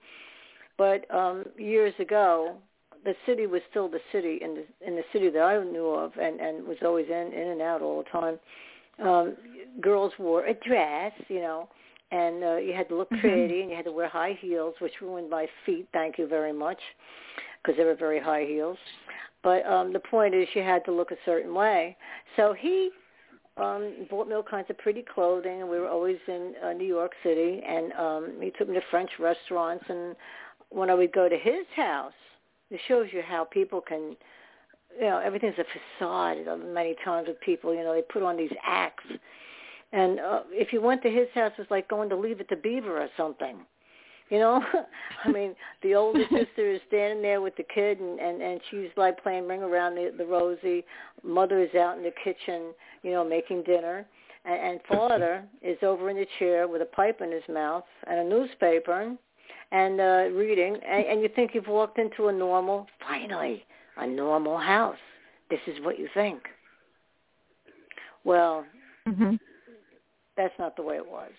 But um years ago, the city was still the city in the in the city that I knew of, and and was always in in and out all the time. Um Girls wore a dress, you know, and uh, you had to look Mhm. pretty, and you had to wear high heels, which ruined my feet. Thank you very much, because they were very high heels. But um the point is, you had to look a certain way. So he um bought me all kinds of pretty clothing, and we were always in uh, New York City. And um he took me to French restaurants, and when I would go to his house, it shows you how people can. You know, everything's a facade. Many times with people, you know, they put on these acts. And uh, if you went to his house, it was like going to Leave It to Beaver or something. You know, [LAUGHS] I mean, the older [LAUGHS] sister is standing there with the kid, and and and she's like playing ring around the, the rosy. Mother is out in the kitchen, you know, making dinner, and, and father [LAUGHS] is over in the chair with a pipe in his mouth and a newspaper, and uh reading. And, and you think you've walked into a normal, finally, a normal house. This is what you think. Well, Mhm. that's not the way it was.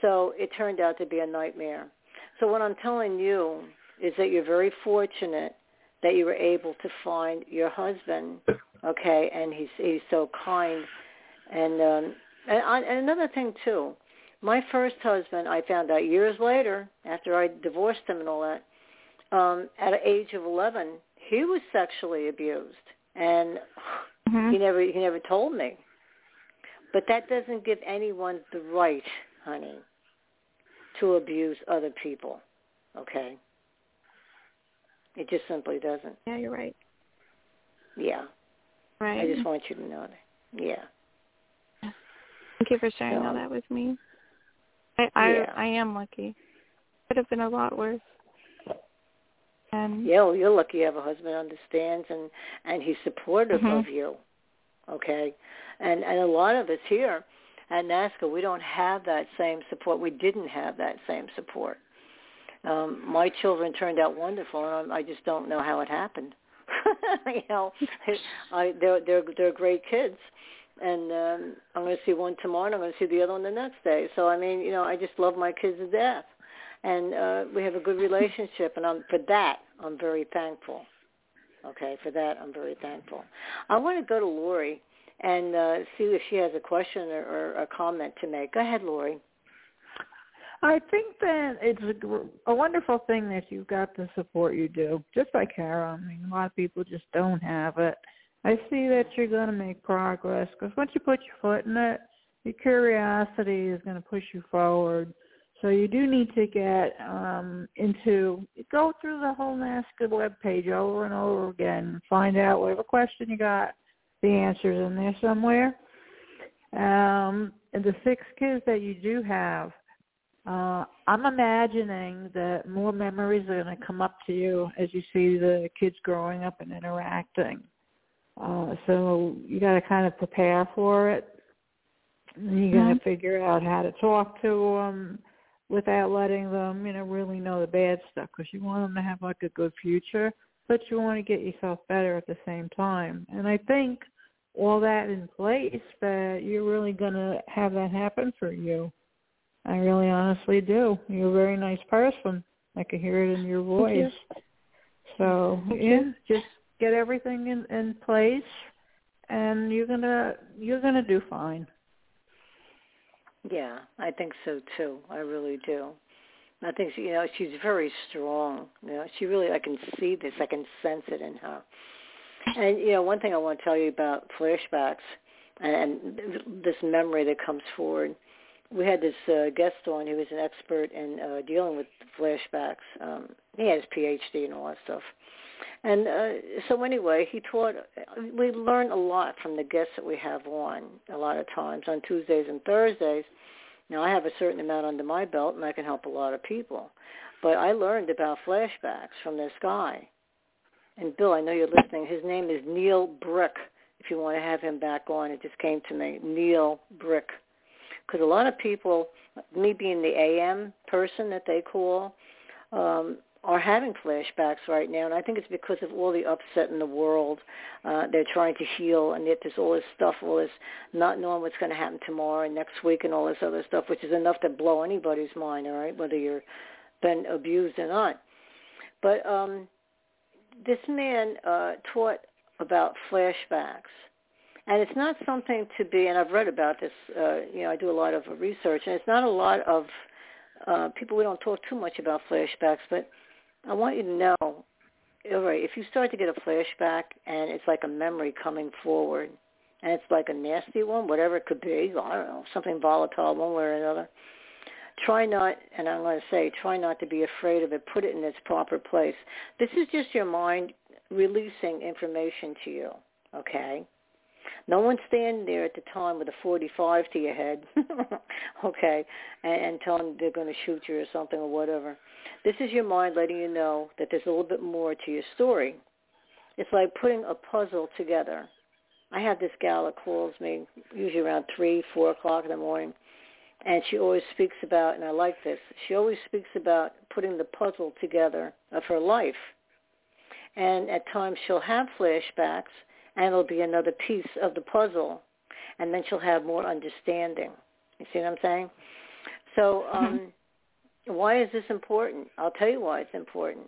So it turned out to be a nightmare. So what I'm telling you is that you're very fortunate that you were able to find your husband, okay, and he's he's so kind. And um and, I, and another thing too, my first husband I found out years later after I divorced him and all that. Um, at the age of 11, he was sexually abused, and Mhm. he never he never told me. But that doesn't give anyone the right, honey, to abuse other people. Okay? It just simply doesn't. Yeah, you're right. Yeah. Right. I just want you to know that. Yeah. Thank you for sharing all that with me. I I, Yeah. I am lucky. Could have been a lot worse. And Yeah, well, you're lucky you have a husband who understands and and he's supportive Mhm. of you. Okay? And and a lot of us here at NAASCA, we don't have that same support. We didn't have that same support. Um, my children turned out wonderful, and I, I just don't know how it happened. [LAUGHS] you know, [LAUGHS] I, they're they're they're great kids, and um, I'm going to see one tomorrow, and I'm going to see the other one the next day. So I mean, you know, I just love my kids to death, and uh, we have a good [LAUGHS] relationship, and I'm for that I'm very thankful. Okay, for that I'm very thankful. I want to go to Lori and uh, see if she has a question or, or a comment to make. Go ahead, Lori. I think that it's a, a wonderful thing that you've got the support you do, just like Kara. I mean, a lot of people just don't have it. I see that you're going to make progress because once you put your foot in it, your curiosity is going to push you forward. So you do need to get um, into go through the whole NAASCA web page over and over again, find out whatever question you got, the answers in there somewhere. Um, and the six kids that you do have, uh, I'm imagining that more memories are going to come up to you as you see the kids growing up and interacting. Uh, so you got to kind of prepare for it. And you got to Mhm. figure out how to talk to them without letting them, you know, really know the bad stuff because you want them to have like a good future, but you want to get yourself better at the same time. And I think all that in place that you're really going to have that happen for you. I really honestly do. You're a very nice person. I can hear it in your Thank you. voice. So Thank yeah, you. just get everything in in place, and you're gonna you're gonna do fine. Yeah, I think so too. I really do. I think she, you know she's very strong. You know, she really I can see this. I can sense it in her. And you know, one thing I want to tell you about flashbacks and this memory that comes forward. We had this uh, guest on who was an expert in uh, dealing with flashbacks. Um, he had his PhD and all that stuff. And uh, so anyway, he taught. We learn a lot from the guests that we have on. A lot of times on Tuesdays and Thursdays. Now I have a certain amount under my belt, and I can help a lot of people. But I learned about flashbacks from this guy. And Bill, I know you're listening. His name is Neil Brick. If you want to have him back on, it just came to me. Neil Brick. Because a lot of people, me being the AM person that they call, um, are having flashbacks right now, and I think it's because of all the upset in the world. Uh, they're trying to heal, and yet there's all this stuff, all this not knowing what's going to happen tomorrow and next week, and all this other stuff, which is enough to blow anybody's mind. All right, whether you're been abused or not. But um, this man uh, taught about flashbacks, and it's not something to be. And I've read about this. Uh, you know, I do a lot of research, and it's not a lot of uh, people. We don't talk too much about flashbacks, but I want you to know, if you start to get a flashback and it's like a memory coming forward, and it's like a nasty one, whatever it could be, I don't know, something volatile one way or another, try not, and I'm going to say, try not to be afraid of it. Put it in its proper place. This is just your mind releasing information to you, okay? No one's standing there at the time with a 45 to your head, [LAUGHS] okay, and, and telling they're going to shoot you or something or whatever. This is your mind letting you know that there's a little bit more to your story. It's like putting a puzzle together. I have this gal that calls me usually around 3, 4 o'clock in the morning, and she always speaks about, and I like this, she always speaks about putting the puzzle together of her life. And at times she'll have flashbacks, and it'll be another piece of the puzzle, and then she'll have more understanding. You see what I'm saying? So um, mm-hmm. why is this important? I'll tell you why it's important.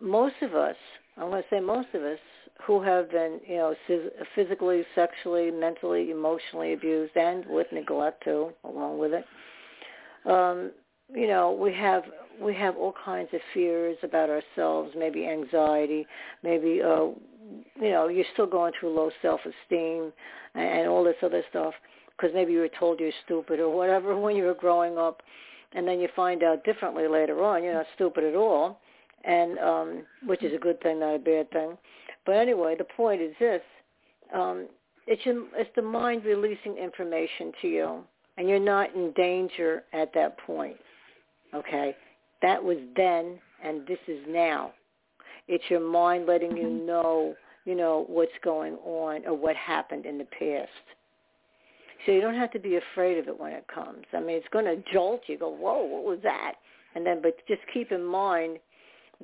Most of us, I'm going to say most of us, who have been, you know, physically, sexually, mentally, emotionally abused, and with neglect too, along with it. Um, you know, we have we have all kinds of fears about ourselves, maybe anxiety, maybe uh, you know, you're still going through low self-esteem and, and all this other stuff because maybe you were told you're stupid or whatever [LAUGHS] when you were growing up, and then you find out differently later on. You're not stupid at all, and um, which is a good thing, not a bad thing. But anyway, the point is this. Um, it's, your, it's the mind releasing information to you, and you're not in danger at that point. Okay? That was then, and this is now. It's your mind letting you mm-hmm. know, you know, what's going on or what happened in the past. So you don't have to be afraid of it when it comes. I mean, it's going to jolt you. Go, whoa, what was that? And then, but just keep in mind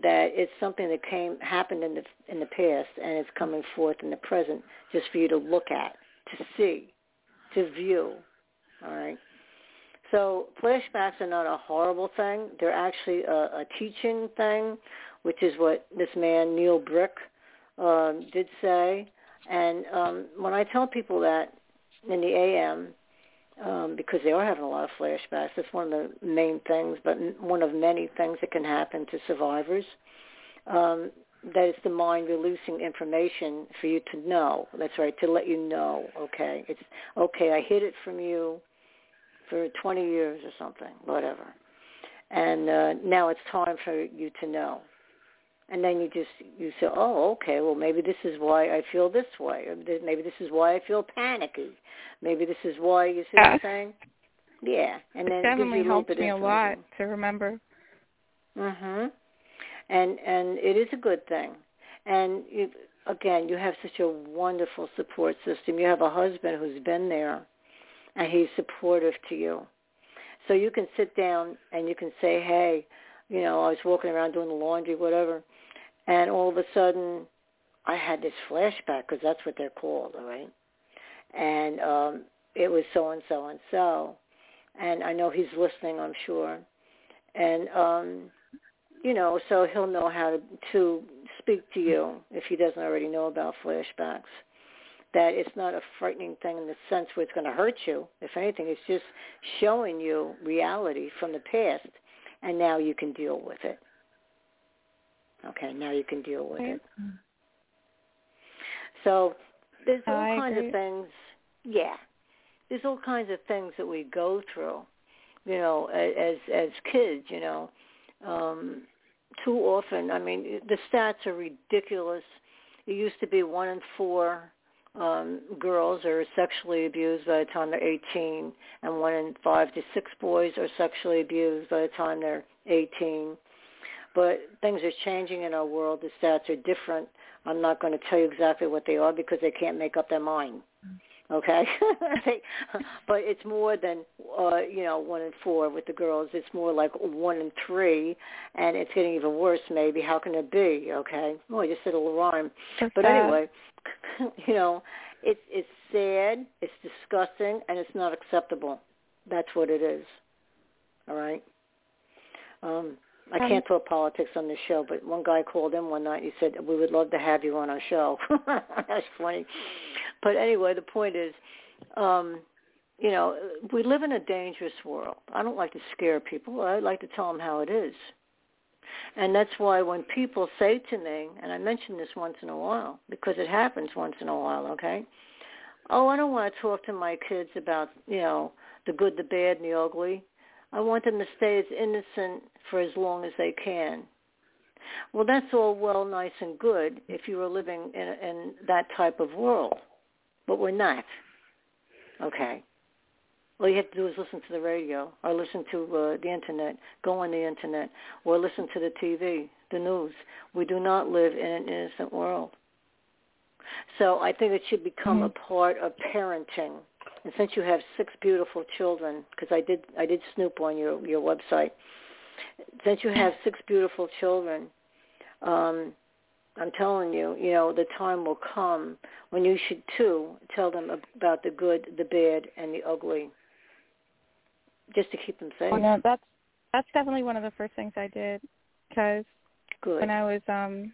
that it's something that came happened in the in the past and it's coming forth in the present just for you to look at, to see, to view. All right. So flashbacks are not a horrible thing. They're actually a, a teaching thing, which is what this man Neil Brick um, did say. And um, when I tell people that in the AM, um, because they are having a lot of flashbacks. That's one of the main things, but one of many things that can happen to survivors. Um, that it's the mind releasing information for you to know. That's right, to let you know. Okay, it's okay. I hid it from you for 20 years or something, whatever, and uh, now it's time for you to know and then you just you say, oh, okay, well maybe this is why I feel this way, or maybe this is why I feel panicky, maybe this is why you see what I'm saying? Yeah, and then it definitely it helps me a lot to remember. Mhm. And and it is a good thing, and you, again, you have such a wonderful support system. You have a husband who's been there, and he's supportive to you, so you can sit down and you can say, hey. You know, I was walking around doing the laundry, whatever, and all of a sudden I had this flashback because that's what they're called, all right? And um, it was so and so and so, and I know he's listening, I'm sure, and um, you know, so he'll know how to, to speak to you if he doesn't already know about flashbacks. That it's not a frightening thing in the sense where it's going to hurt you. If anything, it's just showing you reality from the past, and now you can deal with it. Okay, now you can deal with it. So there's all I kinds agree. of things. Yeah, there's all kinds of things that we go through. You know, as as kids. You know, um, too often. I mean, the stats are ridiculous. It used to be one in four um, girls are sexually abused by the time they're 18, and one in five to six boys are sexually abused by the time they're 18 but things are changing in our world. The stats are different. I'm not going to tell you exactly what they are because they can't make up their mind. Okay, [LAUGHS] but it's more than uh, you know one in four with the girls. It's more like one in three, and it's getting even worse. Maybe how can it be? Okay, oh I just said a little rhyme, That's but sad. anyway, [LAUGHS] you know, it's it's sad, it's disgusting, and it's not acceptable. That's what it is. All right. Um, I Um, can't talk politics on this show, but one guy called in one night. He said we would love to have you on our show. [LAUGHS] That's funny. But anyway, the point is, um, you know, we live in a dangerous world. I don't like to scare people. I like to tell them how it is. And that's why when people say to me, and I mention this once in a while because it happens once in a while, okay? Oh, I don't want to talk to my kids about, you know, the good, the bad, and the ugly. I want them to stay as innocent for as long as they can. Well, that's all well, nice, and good if you were living in, in that type of world, but we're not. Okay. All you have to do is listen to the radio or listen to uh, the internet, go on the internet, or listen to the TV, the news. We do not live in an innocent world. So I think it should become Mhm. a part of parenting. And since you have six beautiful children, because I did I did snoop on your your website, since you have six beautiful children, um, I'm telling you, you know, the time will come when you should too tell them about the good, the bad, and the ugly, just to keep them safe. Well, no, that's that's definitely one of the first things I did because Good. when I was um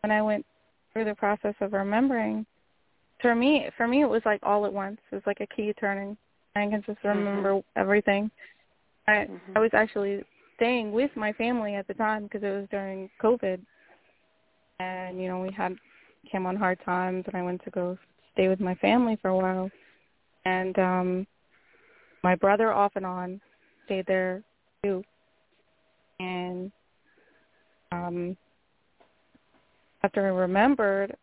when I went through the process of remembering, for me for me it was like all at once. It was like a key turning. I can just remember everything. I Mhm. I was actually staying with my family at the time because it was during COVID, and you know we had came on hard times, and I went to go stay with my family for a while, and um my brother off and on stayed there too, and um after I remembered,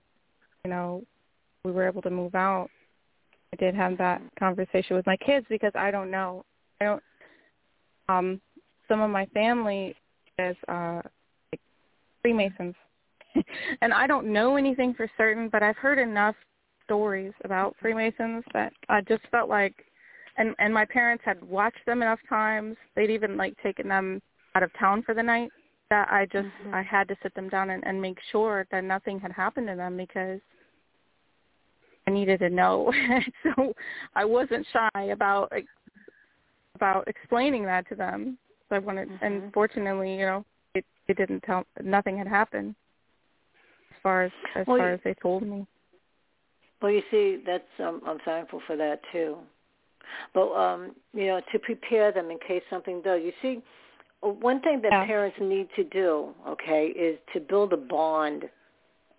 you know, we were able to move out. I did have that conversation with my kids because I don't know. I don't um some of my family is uh like Freemasons. [LAUGHS] and I don't know anything for certain, but I've heard enough stories about Freemasons that I just felt like and and my parents had watched them enough times. They'd even like taken them out of town for the night that I just Mhm. I had to sit them down and, and make sure that nothing had happened to them because I needed to know. [LAUGHS] so I wasn't shy about like, about explaining that to them. So I wanted, and Mhm. fortunately, you know, it it didn't tell nothing had happened far as as Well, far as they told me. Well, you see, that's um, I'm thankful for that too. But um, you know, to prepare them in case something does. You see, one thing that Yeah. parents need to do, okay, is to build a bond,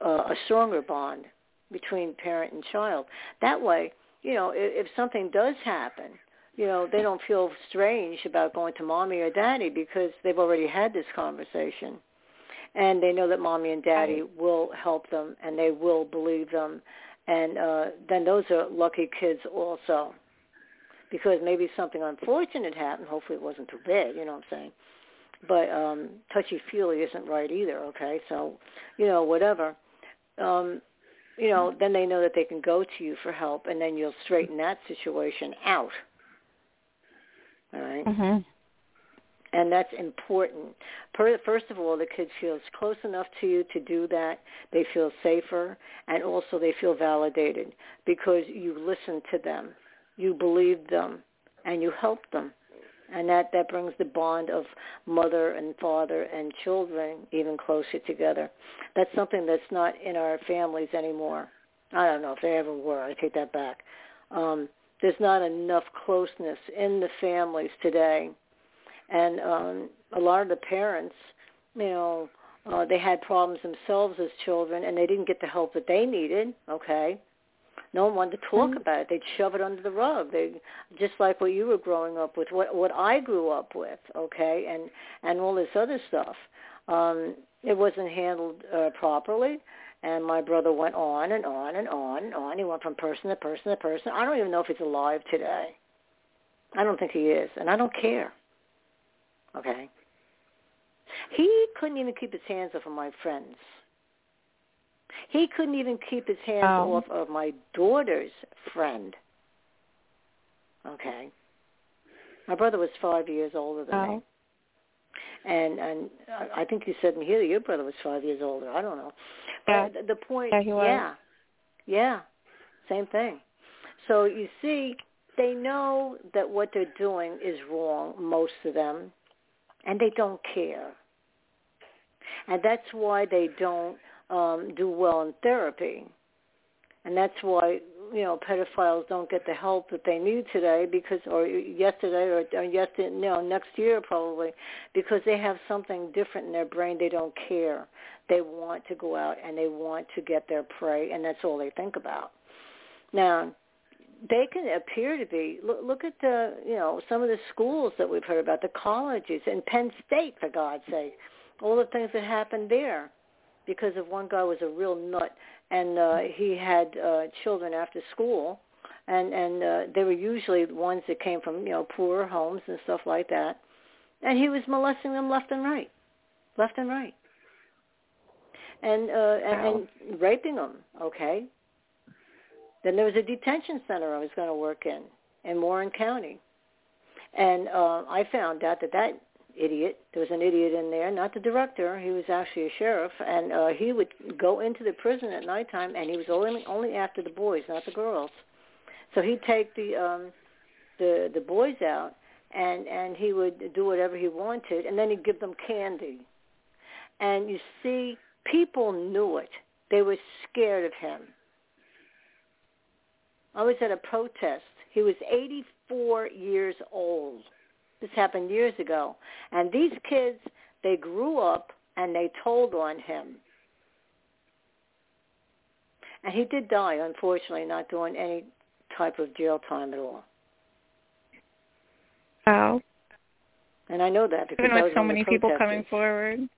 uh, a stronger bond between parent and child. That way, you know, if, if something does happen, you know, they don't feel strange about going to mommy or daddy because they've already had this conversation. And they know that mommy and daddy will help them and they will believe them. And uh, then those are lucky kids also. Because maybe something unfortunate happened. Hopefully it wasn't too bad, you know what I'm saying? But um, touchy-feely isn't right either, okay? So, you know, whatever. Um, you know, then they know that they can go to you for help, and then you'll straighten that situation out. All right? Mhm. And that's important. First of all, the kid feels close enough to you to do that. They feel safer, and also they feel validated because you listen to them, you believe them, and you help them. And that, that brings the bond of mother and father and children even closer together. That's something that's not in our families anymore. I don't know if they ever were. I take that back. Um, there's not enough closeness in the families today and um, a lot of the parents, you know, uh, they had problems themselves as children, and they didn't get the help that they needed. Okay, no one wanted to talk Mhm. about it. They'd shove it under the rug. They just like what you were growing up with, what what I grew up with. Okay, and and all this other stuff. Um, it wasn't handled uh, properly. And my brother went on and on and on and on. He went from person to person to person. I don't even know if he's alive today. I don't think he is, and I don't care. Okay. He couldn't even keep his hands off of my friends. He couldn't even keep his hands Oh. off of my daughter's friend. Okay. My brother was five years older than me. Oh. And and I- think you said in here that your brother was five years older. I don't know. Yeah. But the point Yeah, he was. yeah. Yeah. Same thing. So you see, they know that what they're doing is wrong, most of them, and they don't care. And that's why they don't um, do well in therapy. And that's why, you know, pedophiles don't get the help that they need today because, or yesterday or, or yesterday, no, next year probably, because they have something different in their brain. They don't care. They want to go out and they want to get their prey, and that's all they think about. Now, they can appear to be. Look, look at the, you know, some of the schools that we've heard about, the colleges, and Penn State, for God's sake, all the things that happened there, because of one guy was a real nut, and uh, he had uh, children after school, and and uh, they were usually the ones that came from, you know, poorer homes and stuff like that, and he was molesting them left and right, left and right, and uh, and, and raping them. Okay, then there was a detention center I was going to work in in Warren County, and uh, I found out that that idiot, there was an idiot in there, not the director. He was actually a sheriff, and uh, he would go into the prison at nighttime, and he was only only after the boys, not the girls. So he'd take the um, the the boys out, and and he would do whatever he wanted, and then he'd give them candy. And you see, people knew it. They were scared of him. I was at a protest. He was 84 years old. This happened years ago. And these kids, they grew up and they told on him. And he did die, unfortunately, not doing any type of jail time at all. Wow. And I know that because Even I with so one of the many people coming forward.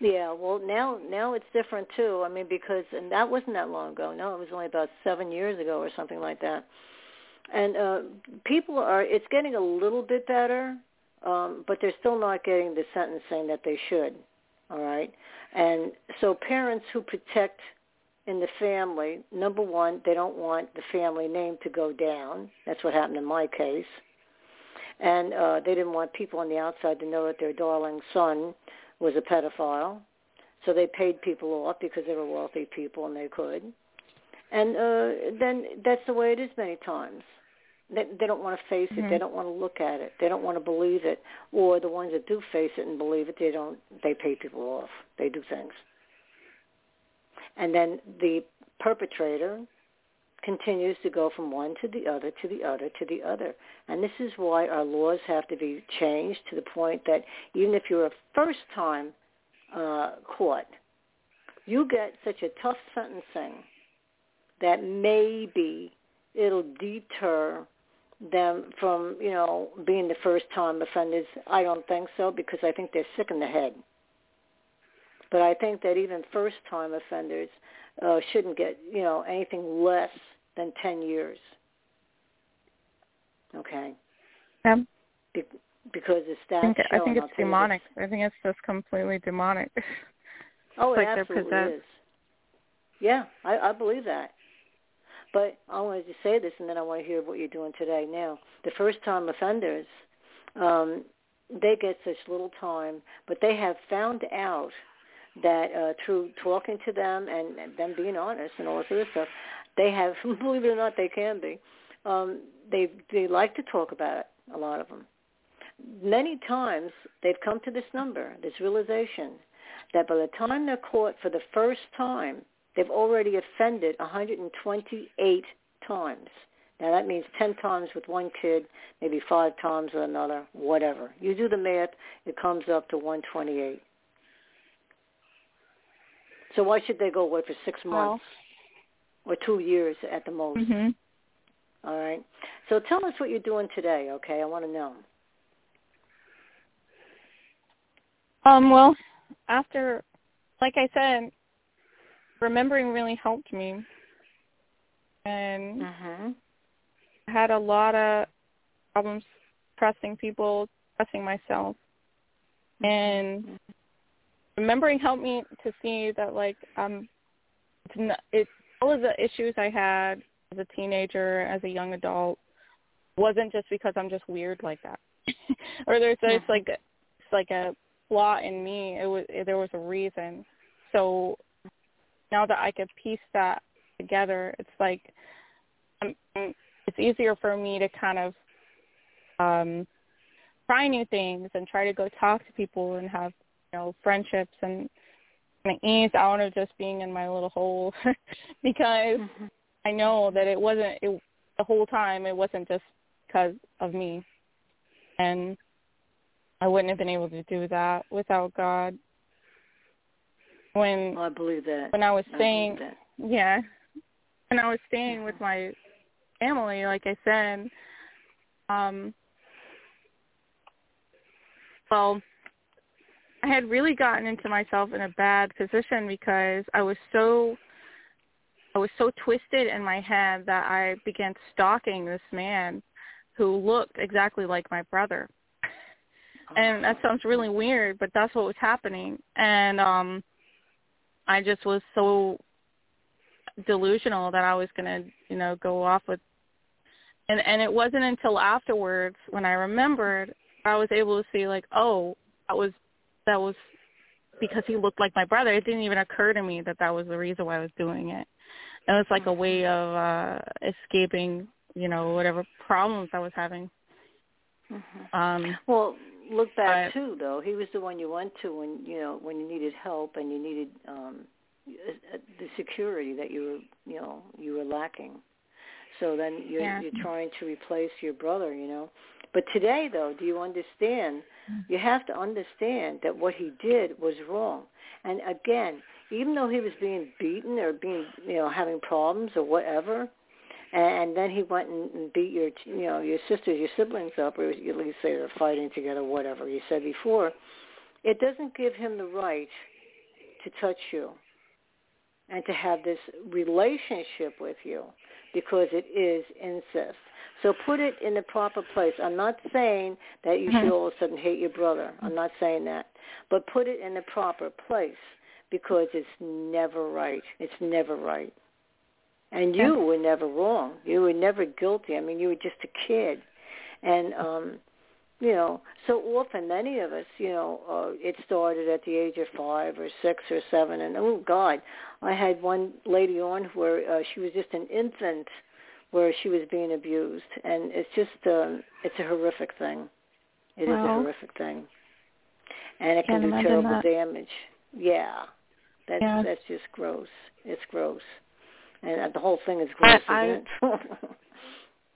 Yeah, well now now it's different too. I mean because and that wasn't that long ago. No, it was only about 7 years ago or something like that. And uh people are it's getting a little bit better, um but they're still not getting the sentencing that they should. All right? And so parents who protect in the family, number 1, they don't want the family name to go down. That's what happened in my case. And uh they didn't want people on the outside to know that their darling son was a pedophile. So they paid people off because they were wealthy people and they could. And uh, then that's the way it is many times. They, they don't want to face it. They Mhm. don't want to look at it. They don't want to believe it. Or the ones that do face it and believe it, they don't. They pay people off. They do things. And then the perpetrator continues to go from one to the other to the other to the other. And this is why our laws have to be changed to the point that even if you're a first time uh, caught, you get such a tough sentencing that maybe it'll deter them from, you know, being the first time offenders. I don't think so because I think they're sick in the head. But I think that even first time offenders uh, shouldn't get, you know, anything less than 10 years. Okay. Yeah. Be- because the I stats think, I show, think I'll it's demonic. I think it's just completely demonic. [LAUGHS] Oh, it like absolutely is. Yeah, I, I believe that. But I wanted to say this, and then I want to hear what you're doing today. Now, the first-time offenders, um, they get such little time, but they have found out that uh, through talking to them and, and them being honest and all this other stuff, they have, [LAUGHS] believe it or not, they can be. Um, they they like to talk about it. A lot of them. Many times they've come to this number, this realization, that by the time they're caught for the first time, they've already offended 128 times. Now that means 10 times with one kid, maybe five times with another, whatever. You do the math, it comes up to 128. So why should they go away for six months or two years at the most? mhm. All right. So tell us what you're doing today, okay? I want to know. Um, well, after, like I said, remembering really helped me, and Mhm. I had a lot of problems trusting people, trusting myself, and remembering helped me to see that like um it's not, it all of the issues I had as a teenager, as a young adult, wasn't just because I'm just weird like that, [LAUGHS] or there's Yeah. like it's like a flaw in me. It was there was a reason. So now that I could piece that together, it's like um, it's easier for me to kind of um try new things and try to go talk to people and have you know friendships and of ease out of just being in my little hole [LAUGHS] because Mhm. I know that it wasn't it the whole time it wasn't just because of me and I wouldn't have been able to do that without God when Well, I believe that. when I was staying that. yeah when I was staying with my family like I said um well I had really gotten into myself in a bad position because I was so I was so twisted in my head that I began stalking this man who looked exactly like my brother. And that sounds really weird, but that's what was happening. And um I just was so delusional that I was going to, you know, go off with and and it wasn't until afterwards when I remembered I was able to see like, oh, that was that was because he looked like my brother. It didn't even occur to me that that was the reason why I was doing it. It was like a way of uh escaping, you know, whatever problems I was having. Mhm. Um Well, look back But- too, though. He was the one you went to when you know when you needed help and you needed um uh, the security that you were you know you were lacking. So then you're Yeah. you're trying to replace your brother, you know. But today, though, do you understand? Mm-hmm. You have to understand that what he did was wrong. And again, even though he was being beaten or being you know having problems or whatever, and then he went and and beat your you know your sisters your siblings up or at least they were fighting together whatever you said before it doesn't give him the right to touch you and to have this relationship with you because it is incest. So put it in the proper place. I'm not saying that you should all of a sudden hate your brother. I'm not saying that. But put it in the proper place because it's never right. It's never right. And you were never wrong. You were never guilty. I mean, you were just a kid, and um, you know, so often many of us, you know, uh, it started at the age of five or six or seven, and oh God, I had one lady on where uh, she was just an infant, where she was being abused, and it's just um, it's a horrific thing. It is a horrific thing, and it can do terrible that. damage. Yeah, that's Yeah. that's just gross. It's gross, and uh, the whole thing is gross, I- [LAUGHS]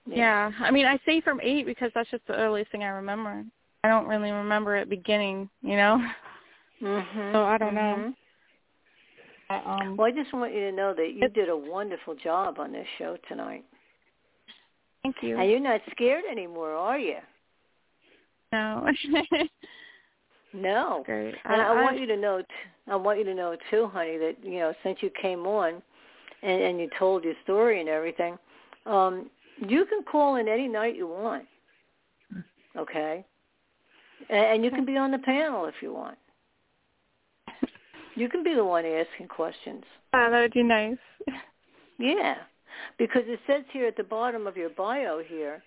yeah. I mean I say from eight because that's just the earliest thing I remember. I don't really remember it beginning, you know? Mm-hmm. So I don't know. Mhm. I, um Well, I just want you to know that you did a wonderful job on this show tonight, thank you. and you're not scared anymore, are you? no. [LAUGHS] No. Great. And I, want you to know, t- I want you to know too, honey, that you know since you came on, and, and you told your story and everything, um, you can call in any night you want. Okay. And, you can be on the panel if you want. You can be the one asking questions. Ah, that would be nice. Yeah, because it says here at the bottom of your bio here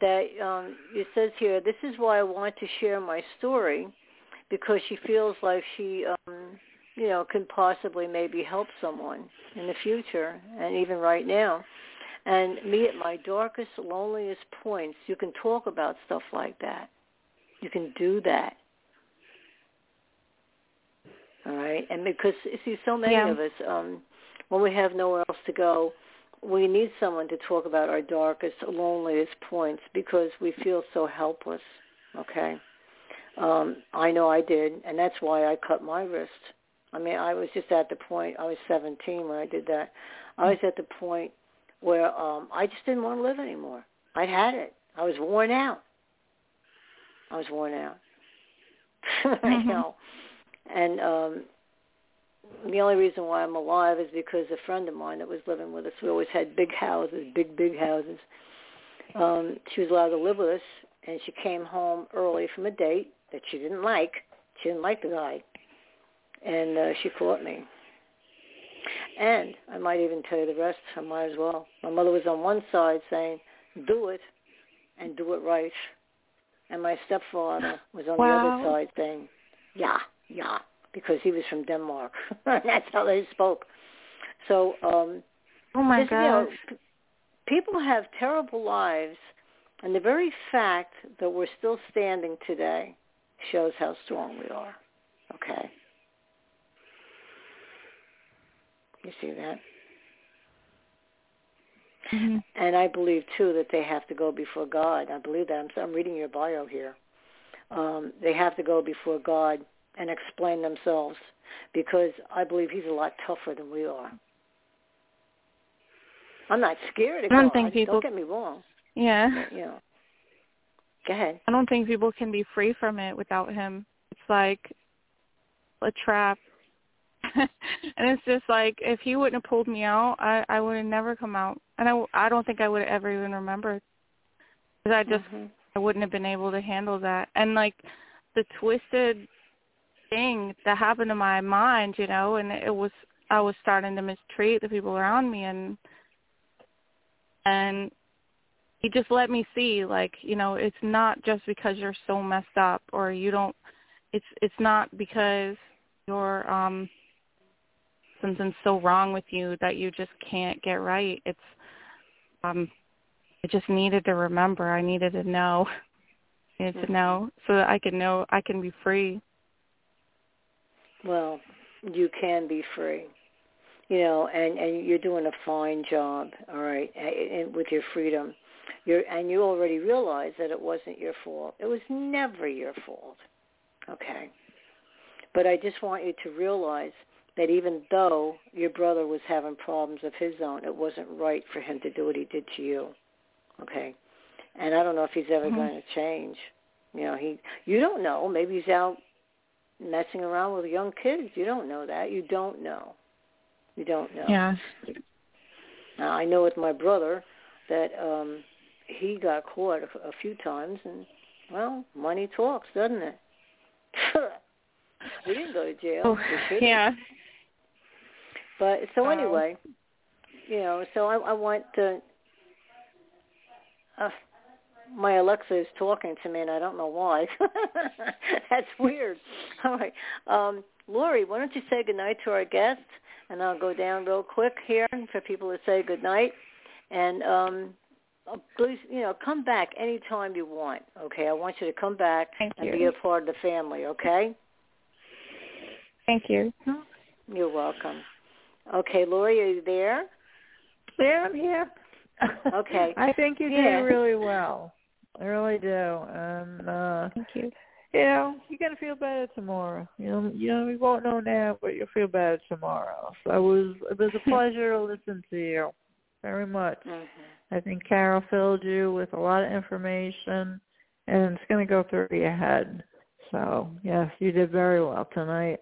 that um, it says here, this is why I want to share my story because she feels like she, um, you know, can possibly maybe help someone in the future and even right now. And me at my darkest, loneliest points, you can talk about stuff like that. You can do that. All right, and because you see, so many Yeah. of us, um, when we have nowhere else to go, we need someone to talk about our darkest, loneliest points because we feel so helpless. Okay, um, I know I did, and that's why I cut my wrist. I mean, I was just at the point. I was 17 when I did that. I was at the point where um, I just didn't want to live anymore. I'd had it. I was worn out. I was worn out. [LAUGHS] Mhm. you know, and um, the only reason why I'm alive is because a friend of mine that was living with us, we always had big houses, big, big houses. Um, she was allowed to live with us, and she came home early from a date that she didn't like. She didn't like the guy, and uh, she caught me. And I might even tell you the rest. I might as well. My mother was on one side saying, "Do it, and do it right," and my stepfather was on Wow. the other side saying, "Yeah, yeah," because he was from Denmark. [LAUGHS] That's how they spoke. So um, Oh my just, you know, gosh. people have terrible lives, and the very fact that we're still standing today shows how strong we are. Okay. You see that? hmm And I believe too that they have to go before God. I believe that. I'm, I'm reading your bio here. Um, they have to go before God and explain themselves because I believe He's a lot tougher than we are. I'm not scared of I don't think people- Don't get me wrong. Yeah. but, You know. Go ahead. I don't think people can be free from it without him. It's like a trap. [LAUGHS] and it's just like if he wouldn't have pulled me out, I I would have never come out, and I I don't think I would have ever even remembered because I just Mhm. I wouldn't have been able to handle that. And like the twisted thing that happened to my mind, you know, and it was I was starting to mistreat the people around me and and he just let me see like, you know, it's not just because you're so messed up or you don't it's it's not because you're um something's so wrong with you that you just can't get right. It's um I just needed to remember. I needed to know. I needed to know so that I could know I can be free. Well, you can be free. You know, and and you're doing a fine job, all right, and with your freedom. You're and you already realize that it wasn't your fault. It was never your fault. Okay. But I just want you to realize that even though your brother was having problems of his own, it wasn't right for him to do what he did to you. Okay. And I don't know if he's ever Mhm. going to change. You know, he you don't know. Maybe he's out messing around with young kids. You don't know that. You don't know. You don't know. Yeah. Now, I know with my brother that um he got caught a, a few times, and well, money talks, doesn't it? [LAUGHS] we didn't go to jail. Oh, yeah. But so Wow. anyway, you know, so I, I want to. Uh, my Alexa is talking to me, and I don't know why. [LAUGHS] That's weird. [LAUGHS] All right, um, Lori, why don't you say goodnight to our guests, and I'll go down real quick here for people to say goodnight, and um, uh, please, you know, come back anytime you want. Okay, I want you to come back Thank and you. be a part of the family. Okay, Thank you. you're welcome. Okay, Lori, are you there? Yeah, I'm here. Okay. [LAUGHS] I think you Yeah. did really well. I really do. And uh Thank you. you know, you're gonna feel better tomorrow. You know you know, you won't know now, but you'll feel better tomorrow. So it was it was a [LAUGHS] pleasure to listen to you. Very much. Mhm. I think Carol filled you with a lot of information and it's gonna go through your head. So yes, you did very well tonight.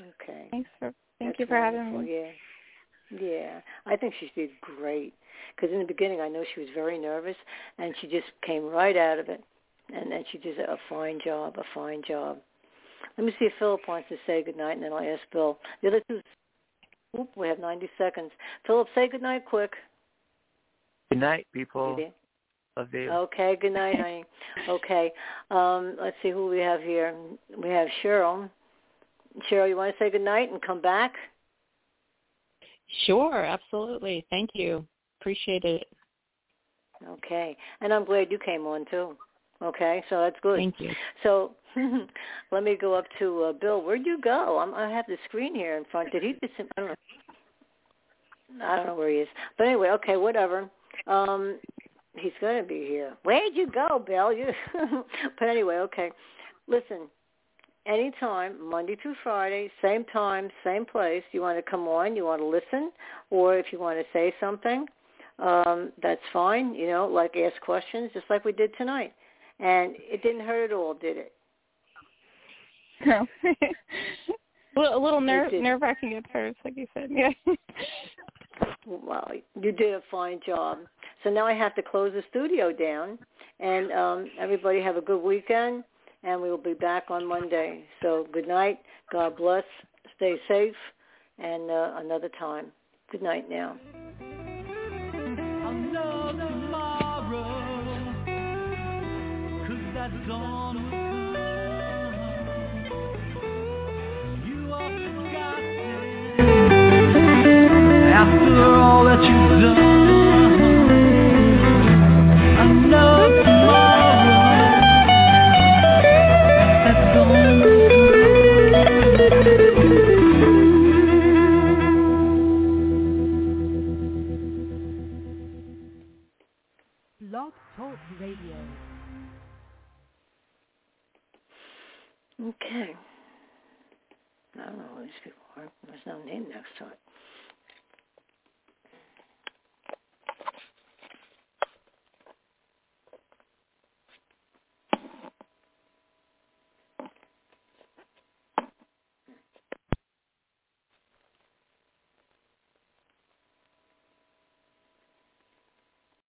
Okay. Thanks for thank That's you for having me. Yeah. Yeah. I think she did great. Because in the beginning, I know she was very nervous, and she just came right out of it. And then she did a fine job, a fine job. Let me see if Philip wants to say goodnight, and then I'll ask Bill. The other two, oop, we have 90 seconds. Philip, say goodnight quick. Good night, people. there? Love you. Okay, good night, honey. [LAUGHS] Okay, um, let's see who we have here. We have Cheryl. Cheryl, you want to say good night and come back? Sure, absolutely. Thank you. Appreciate it. Okay, and I'm glad you came on too. Okay, so that's good. Thank you. So [LAUGHS] let me go up to uh, Bill. Where'd you go? I'm, I have the screen here in front. Did he just? I don't know. I don't know where he is. But anyway, okay, whatever. Um, he's going to be here. Where'd you go, Bill? You. [LAUGHS] but anyway, okay. Listen, anytime, Monday through Friday, same time, same place. You want to come on? You want to listen, or if you want to say something, um, that's fine. You know, like ask questions, just like we did tonight. And it didn't hurt at all, did it? No. [LAUGHS] a little, nerve nerve wracking at first, like you said. Yeah. Well, you did a fine job. So now I have to close the studio down, and um, everybody have a good weekend. And we will be back on Monday. So good night. God bless. Stay safe, and uh, another time. Good night now. After all that you've done, Radio. Okay. I don't know who these people are. There's no name next to it.